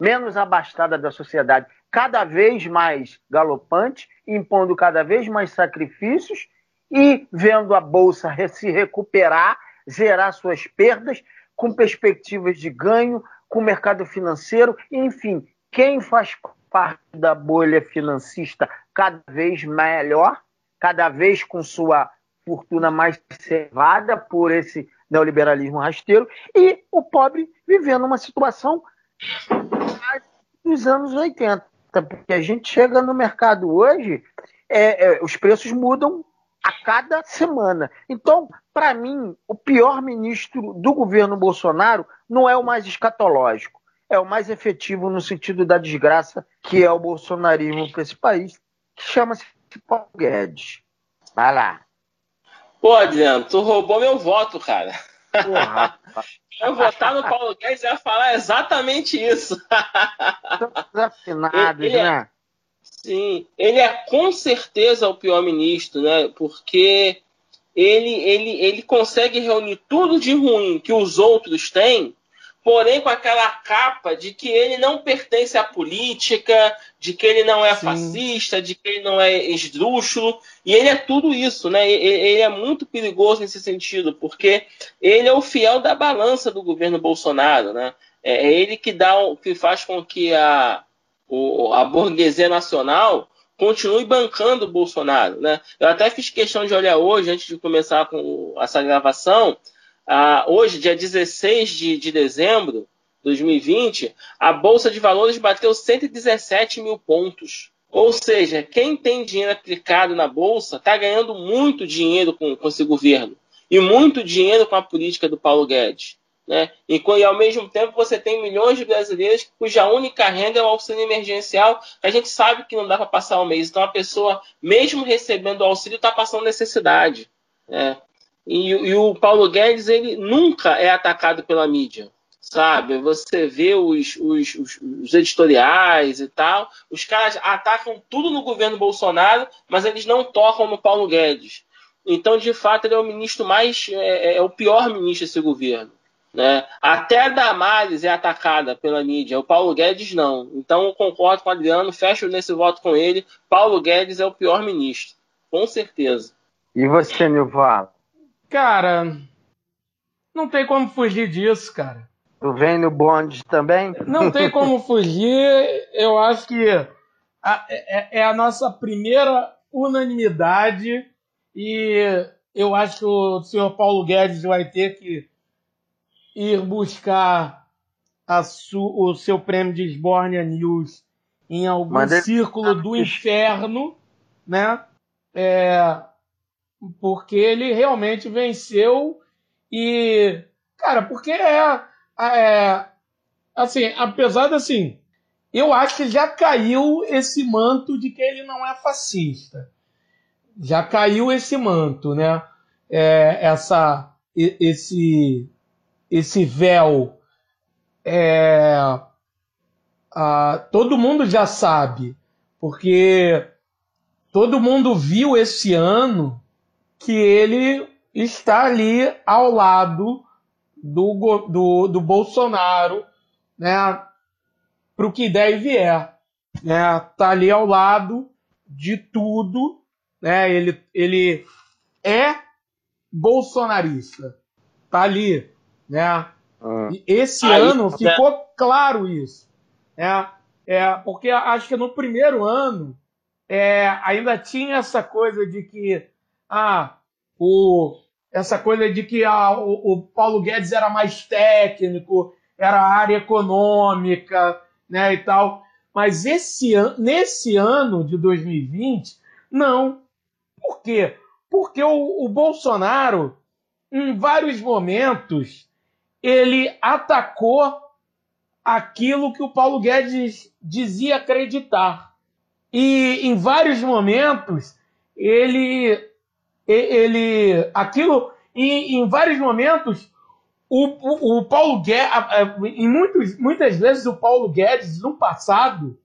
menos abastada da sociedade, cada vez mais galopante, impondo cada vez mais sacrifícios e vendo a bolsa se recuperar, zerar suas perdas, com perspectivas de ganho, com o mercado financeiro, enfim, quem faz parte da bolha financista cada vez melhor, cada vez com sua fortuna mais reservada por esse neoliberalismo rasteiro, e o pobre vivendo uma situação dos anos 80. Porque a gente chega no mercado hoje, é, é, os preços mudam a cada semana. Então, para mim, o pior ministro do governo Bolsonaro não é o mais escatológico, é o mais efetivo no sentido da desgraça que é o bolsonarismo para esse país, que chama-se Paulo Guedes. Vai lá. Pô, Adriano, tu roubou meu voto, cara. Porra, [LAUGHS] eu votar no Paulo Guedes e ia falar exatamente isso. Afinados, ele, né? Sim, ele é com certeza o pior ministro, né? Porque ele, ele, ele consegue reunir tudo de ruim que os outros têm, porém com aquela capa de que ele não pertence à política, de que ele não é Sim. fascista, de que ele não é esdrúxulo, e ele é tudo isso, né? Ele, é muito perigoso nesse sentido, porque ele é o fiel da balança do governo Bolsonaro, né? É, é ele que dá, que faz com que a a burguesia nacional continue bancando o Bolsonaro. Né? Eu até fiz questão de olhar hoje, antes de começar com essa gravação, ah, hoje, dia 16 de, de dezembro de 2020, a Bolsa de Valores bateu 117 mil pontos. Ou seja, quem tem dinheiro aplicado na Bolsa está ganhando muito dinheiro com, com esse governo. E muito dinheiro com a política do Paulo Guedes. Né? E, e ao mesmo tempo você tem milhões de brasileiros cuja única renda é o auxílio emergencial, a gente sabe que não dá para passar um mês. Então a pessoa, mesmo recebendo o auxílio, está passando necessidade. Né? E, e, o Paulo Guedes ele nunca é atacado pela mídia. Sabe, você vê os, os, os, os editoriais e tal, os caras atacam tudo no governo Bolsonaro, mas eles não tocam no Paulo Guedes. Então, de fato, ele é o ministro mais. é, é o pior ministro desse governo. Né? Até a Damares é atacada pela mídia, o Paulo Guedes não. Então eu concordo com o Adriano, fecho nesse voto com ele. Paulo Guedes é o pior ministro, com certeza. E você, Nilval? Cara, não tem como fugir disso, cara. Tu vem no bonde também? Não tem [LAUGHS] como fugir. Eu acho que a, é, é a nossa primeira unanimidade e eu acho que o senhor Paulo Guedes vai ter que ir buscar o seu prêmio de Sbornia News em algum círculo ele... do inferno, né? É, porque ele realmente venceu e, cara, porque é, é assim, apesar de assim, eu acho que já caiu esse manto de que ele não é fascista. Já caiu esse manto, né? É, essa, esse esse véu é, a, todo mundo já sabe, porque todo mundo viu esse ano que ele está ali ao lado do, do, do Bolsonaro, né, para o que der e vier. Né, tá ali ao lado de tudo, né, ele, ele é bolsonarista, tá ali né? Ah. esse Aí, ano é. ficou claro isso. Né? É, porque acho que no primeiro ano é, ainda tinha essa coisa de que ah, o, essa coisa de que ah, o, o, Paulo Guedes era mais técnico, era área econômica, né, e tal. Mas esse nesse ano de 2020, não. Por quê? Porque o, o Bolsonaro, em vários momentos, ele atacou aquilo que o Paulo Guedes dizia acreditar. E em vários momentos ele ele aquilo e em vários momentos o, o, o Paulo Guedes em muitos, muitas vezes o Paulo Guedes no passado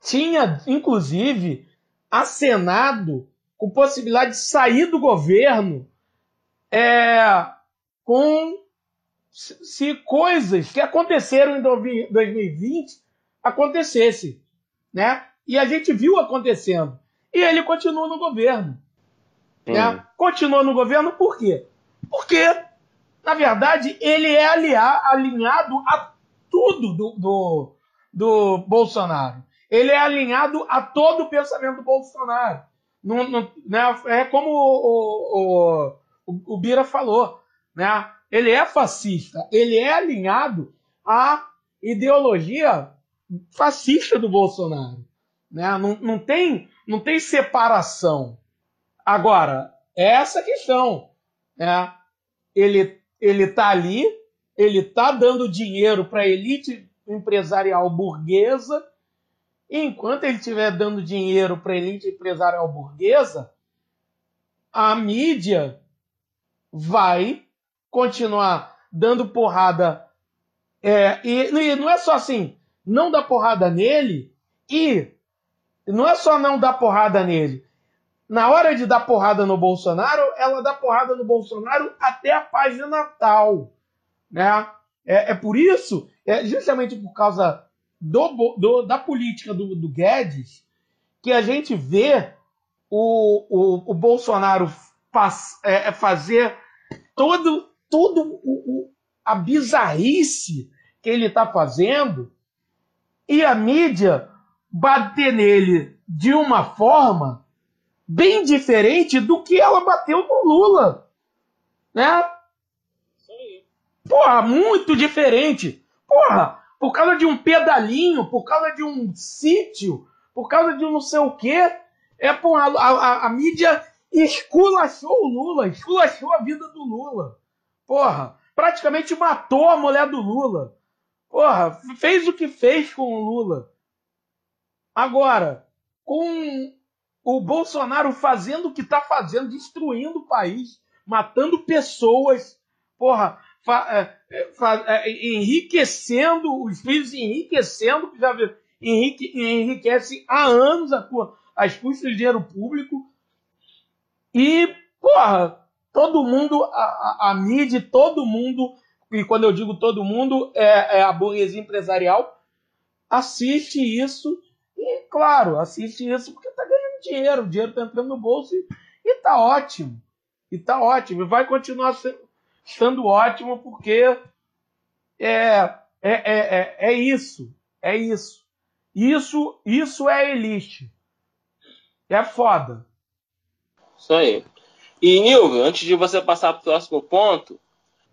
tinha inclusive acenado com possibilidade de sair do governo é, com se coisas que aconteceram em 2020 acontecessem, né? E a gente viu acontecendo. E ele continua no governo. Né? Continua no governo por quê? Porque, na verdade, ele é aliar, alinhado a tudo do, do, do, Bolsonaro. Ele é alinhado a todo o pensamento do Bolsonaro. Não, não, né? É como o, o, o, o Bira falou. Né? ele é fascista, ele é alinhado à ideologia fascista do Bolsonaro. Né? Não, não, tem, não tem separação. Agora, essa questão. Né? Ele está ali, ele está dando dinheiro para a elite empresarial burguesa, e enquanto ele estiver dando dinheiro para a elite empresarial burguesa, a mídia vai continuar dando porrada. É, e, e não é só assim, não dar porrada nele e não é só não dar porrada nele. Na hora de dar porrada no Bolsonaro, ela dá porrada no Bolsonaro até a página Natal. Né? É, é por isso, é justamente por causa do, do, da política do, do, Guedes, que a gente vê o, o, o Bolsonaro faz, é, fazer todo tudo o, o, a bizarrice que ele está fazendo e a mídia bater nele de uma forma bem diferente do que ela bateu no Lula. Né? Porra, muito diferente. Porra, por causa de um pedalinho, por causa de um sítio, por causa de um não sei o quê. É, porra, a, a, a mídia esculachou o Lula, esculachou a vida do Lula. Porra, praticamente matou a mulher do Lula. Porra, fez o que fez com o Lula. Agora, com o Bolsonaro fazendo o que está fazendo, destruindo o país, matando pessoas, porra, é, fa, é, enriquecendo, os filhos enriquecendo, que já enrique, enriquece há anos a, as custas de dinheiro público. E, porra, todo mundo, a, a, a mídia, todo mundo, e quando eu digo todo mundo, é, é a burguesia empresarial, assiste isso e, claro, assiste isso porque dinheiro, o dinheiro está entrando no bolso e, está ótimo. E está ótimo. E vai continuar sendo ótimo porque é, é, é, é, é isso. É isso. Isso, isso é elite. É foda. Isso aí. E, Nilvio, antes de você passar para o próximo ponto,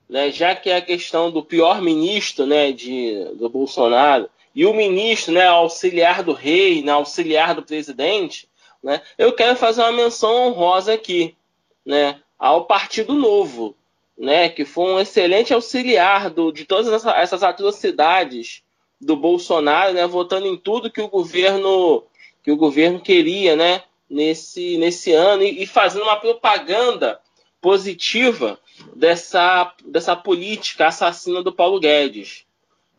né, já que é a questão do pior ministro né, de, do Bolsonaro e o ministro né, auxiliar do rei, né, auxiliar do presidente, né, eu quero fazer uma menção honrosa aqui né, ao Partido Novo, né, que foi um excelente auxiliar do, de todas essa, essas atrocidades do Bolsonaro, né, votando em tudo que o governo que o governo queria, né, nesse, nesse ano e, e fazendo uma propaganda positiva dessa, dessa política assassina do Paulo Guedes.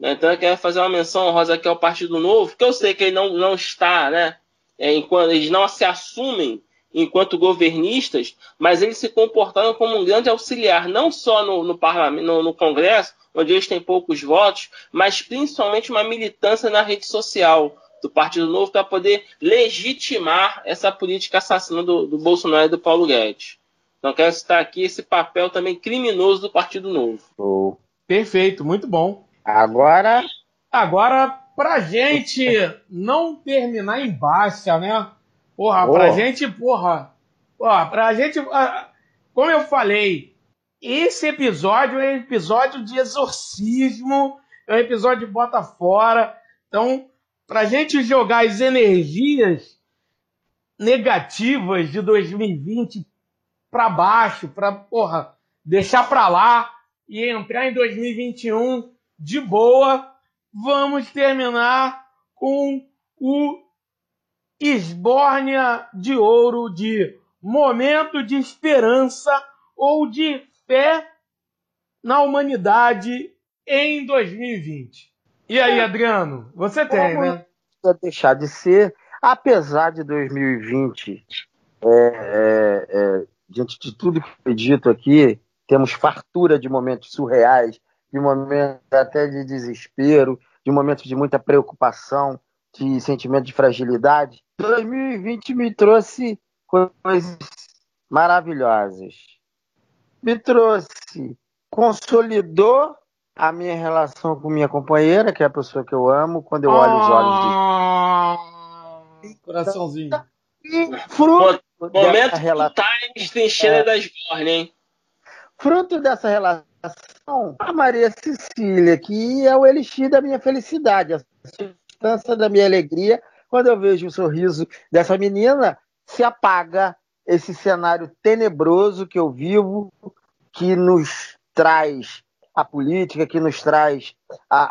Né? Então eu quero fazer uma menção honrosa aqui ao Partido Novo, que eu sei que ele não, não está, né? É, enquanto, eles não se assumem enquanto governistas, mas eles se comportaram como um grande auxiliar, não só no, no parlamento, no, no, Congresso, onde eles têm poucos votos, mas principalmente uma militância na rede social do Partido Novo para poder legitimar essa política assassina do, do Bolsonaro e do Paulo Guedes. Então quero citar aqui esse papel também criminoso do Partido Novo. Oh. Perfeito, muito bom. Agora. Agora, pra gente não terminar em baixa, né? Porra, oh. pra gente, porra. Porra, pra gente. Como eu falei, esse episódio é um episódio de exorcismo, é um episódio de bota fora. Então, pra gente jogar as energias negativas de 2020 para baixo, para porra, deixar para lá e entrar em 2021 de boa, vamos terminar com o Esbórnia de Ouro de Momento de Esperança ou de Fé na Humanidade em 2020. E aí, Adriano? Você tem, Como né? Deixar de ser, apesar de 2020, é, é, é, diante de tudo que foi dito aqui, temos fartura de momentos surreais, de momentos até de desespero, de momentos de muita preocupação, de sentimento de fragilidade. 2020 me trouxe coisas maravilhosas. Me trouxe, consolidou a minha relação com minha companheira, que é a pessoa que eu amo, quando eu olho os olhos de. Ah, coraçãozinho. E fruto Momento relação... Times é. das Borne, hein? Fruto dessa relação, a Maria Cecília, que é o elixir da minha felicidade, a substância da minha alegria, quando eu vejo o sorriso dessa menina, se apaga esse cenário tenebroso que eu vivo, que nos traz a política, que nos traz a,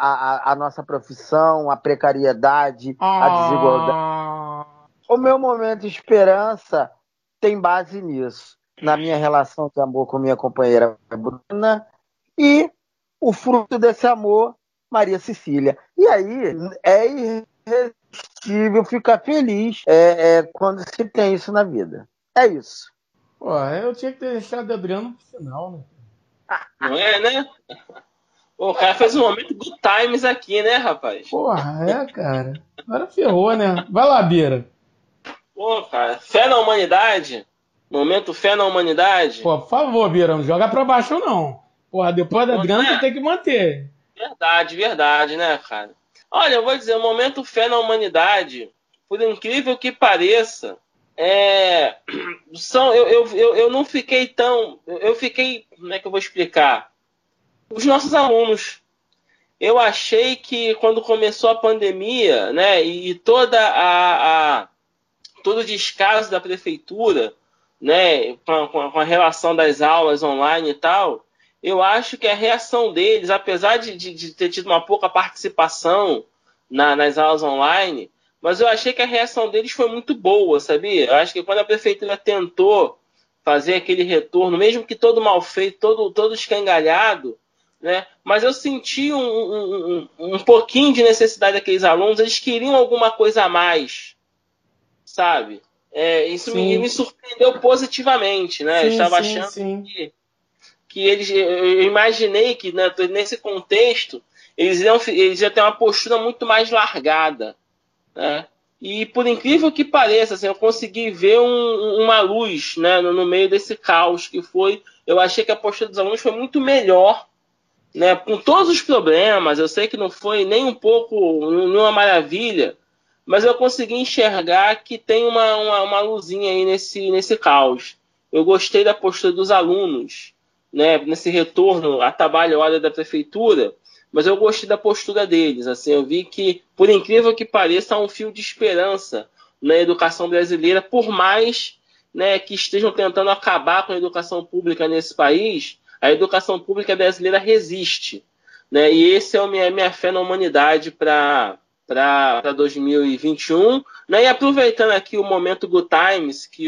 a, a nossa profissão, a precariedade, ah. a desigualdade. O meu momento de esperança tem base nisso, na minha relação de amor com minha companheira Bruna e o fruto desse amor, Maria Cecília. E aí é irresistível ficar feliz é, é, quando se tem isso na vida. É isso. Pô, eu tinha que ter deixado o Adriano pro final, né? Não é, né? Pô, o cara fez um momento good times aqui, né, rapaz? Porra, é, cara. Agora ferrou, né? Vai lá, Bira. Pô, cara, fé na humanidade. Momento fé na humanidade. Pô, por favor, Bira, não joga pra baixo, não. Porra, depois da grana é. tem que manter. Verdade, verdade, né, cara? Olha, eu vou dizer, o momento fé na humanidade por incrível que pareça, é, [CLEARS THROAT] são, eu, eu, eu, eu não fiquei tão. Eu fiquei. Como é que eu vou explicar? Os nossos alunos. Eu achei que quando começou a pandemia, né, e toda a, a todo o descaso da prefeitura, né, com, com, a relação das aulas online e tal, eu acho que a reação deles, apesar de, de, de ter tido uma pouca participação na, nas aulas online, mas eu achei que a reação deles foi muito boa, sabia? Eu acho que quando a prefeitura tentou fazer aquele retorno, mesmo que todo mal feito, todo, todo escangalhado, né? Mas eu senti um, um, um, um pouquinho de necessidade daqueles alunos, eles queriam alguma coisa a mais, sabe? É, isso me, me, surpreendeu positivamente, né? Sim, eu estava sim, achando sim. Que, que eles, eu imaginei que né, nesse contexto eles iam, eles iam ter uma postura muito mais largada, né? E por incrível que pareça, assim, eu consegui ver um, uma luz né, no, no, meio desse caos que foi. Eu achei que a postura dos alunos foi muito melhor, né, com todos os problemas. Eu sei que não foi nem um pouco nenhuma maravilha, mas eu consegui enxergar que tem uma, uma, uma luzinha aí nesse, nesse caos. Eu gostei da postura dos alunos, né, nesse retorno à trabalho da prefeitura mas eu gostei da postura deles. Assim, eu vi que, por incrível que pareça, há um fio de esperança na educação brasileira, por mais né, que estejam tentando acabar com a educação pública nesse país, a educação pública brasileira resiste. Né? E esse é a minha, minha fé na humanidade para para 2021. Né? E aproveitando aqui o momento Good Times, que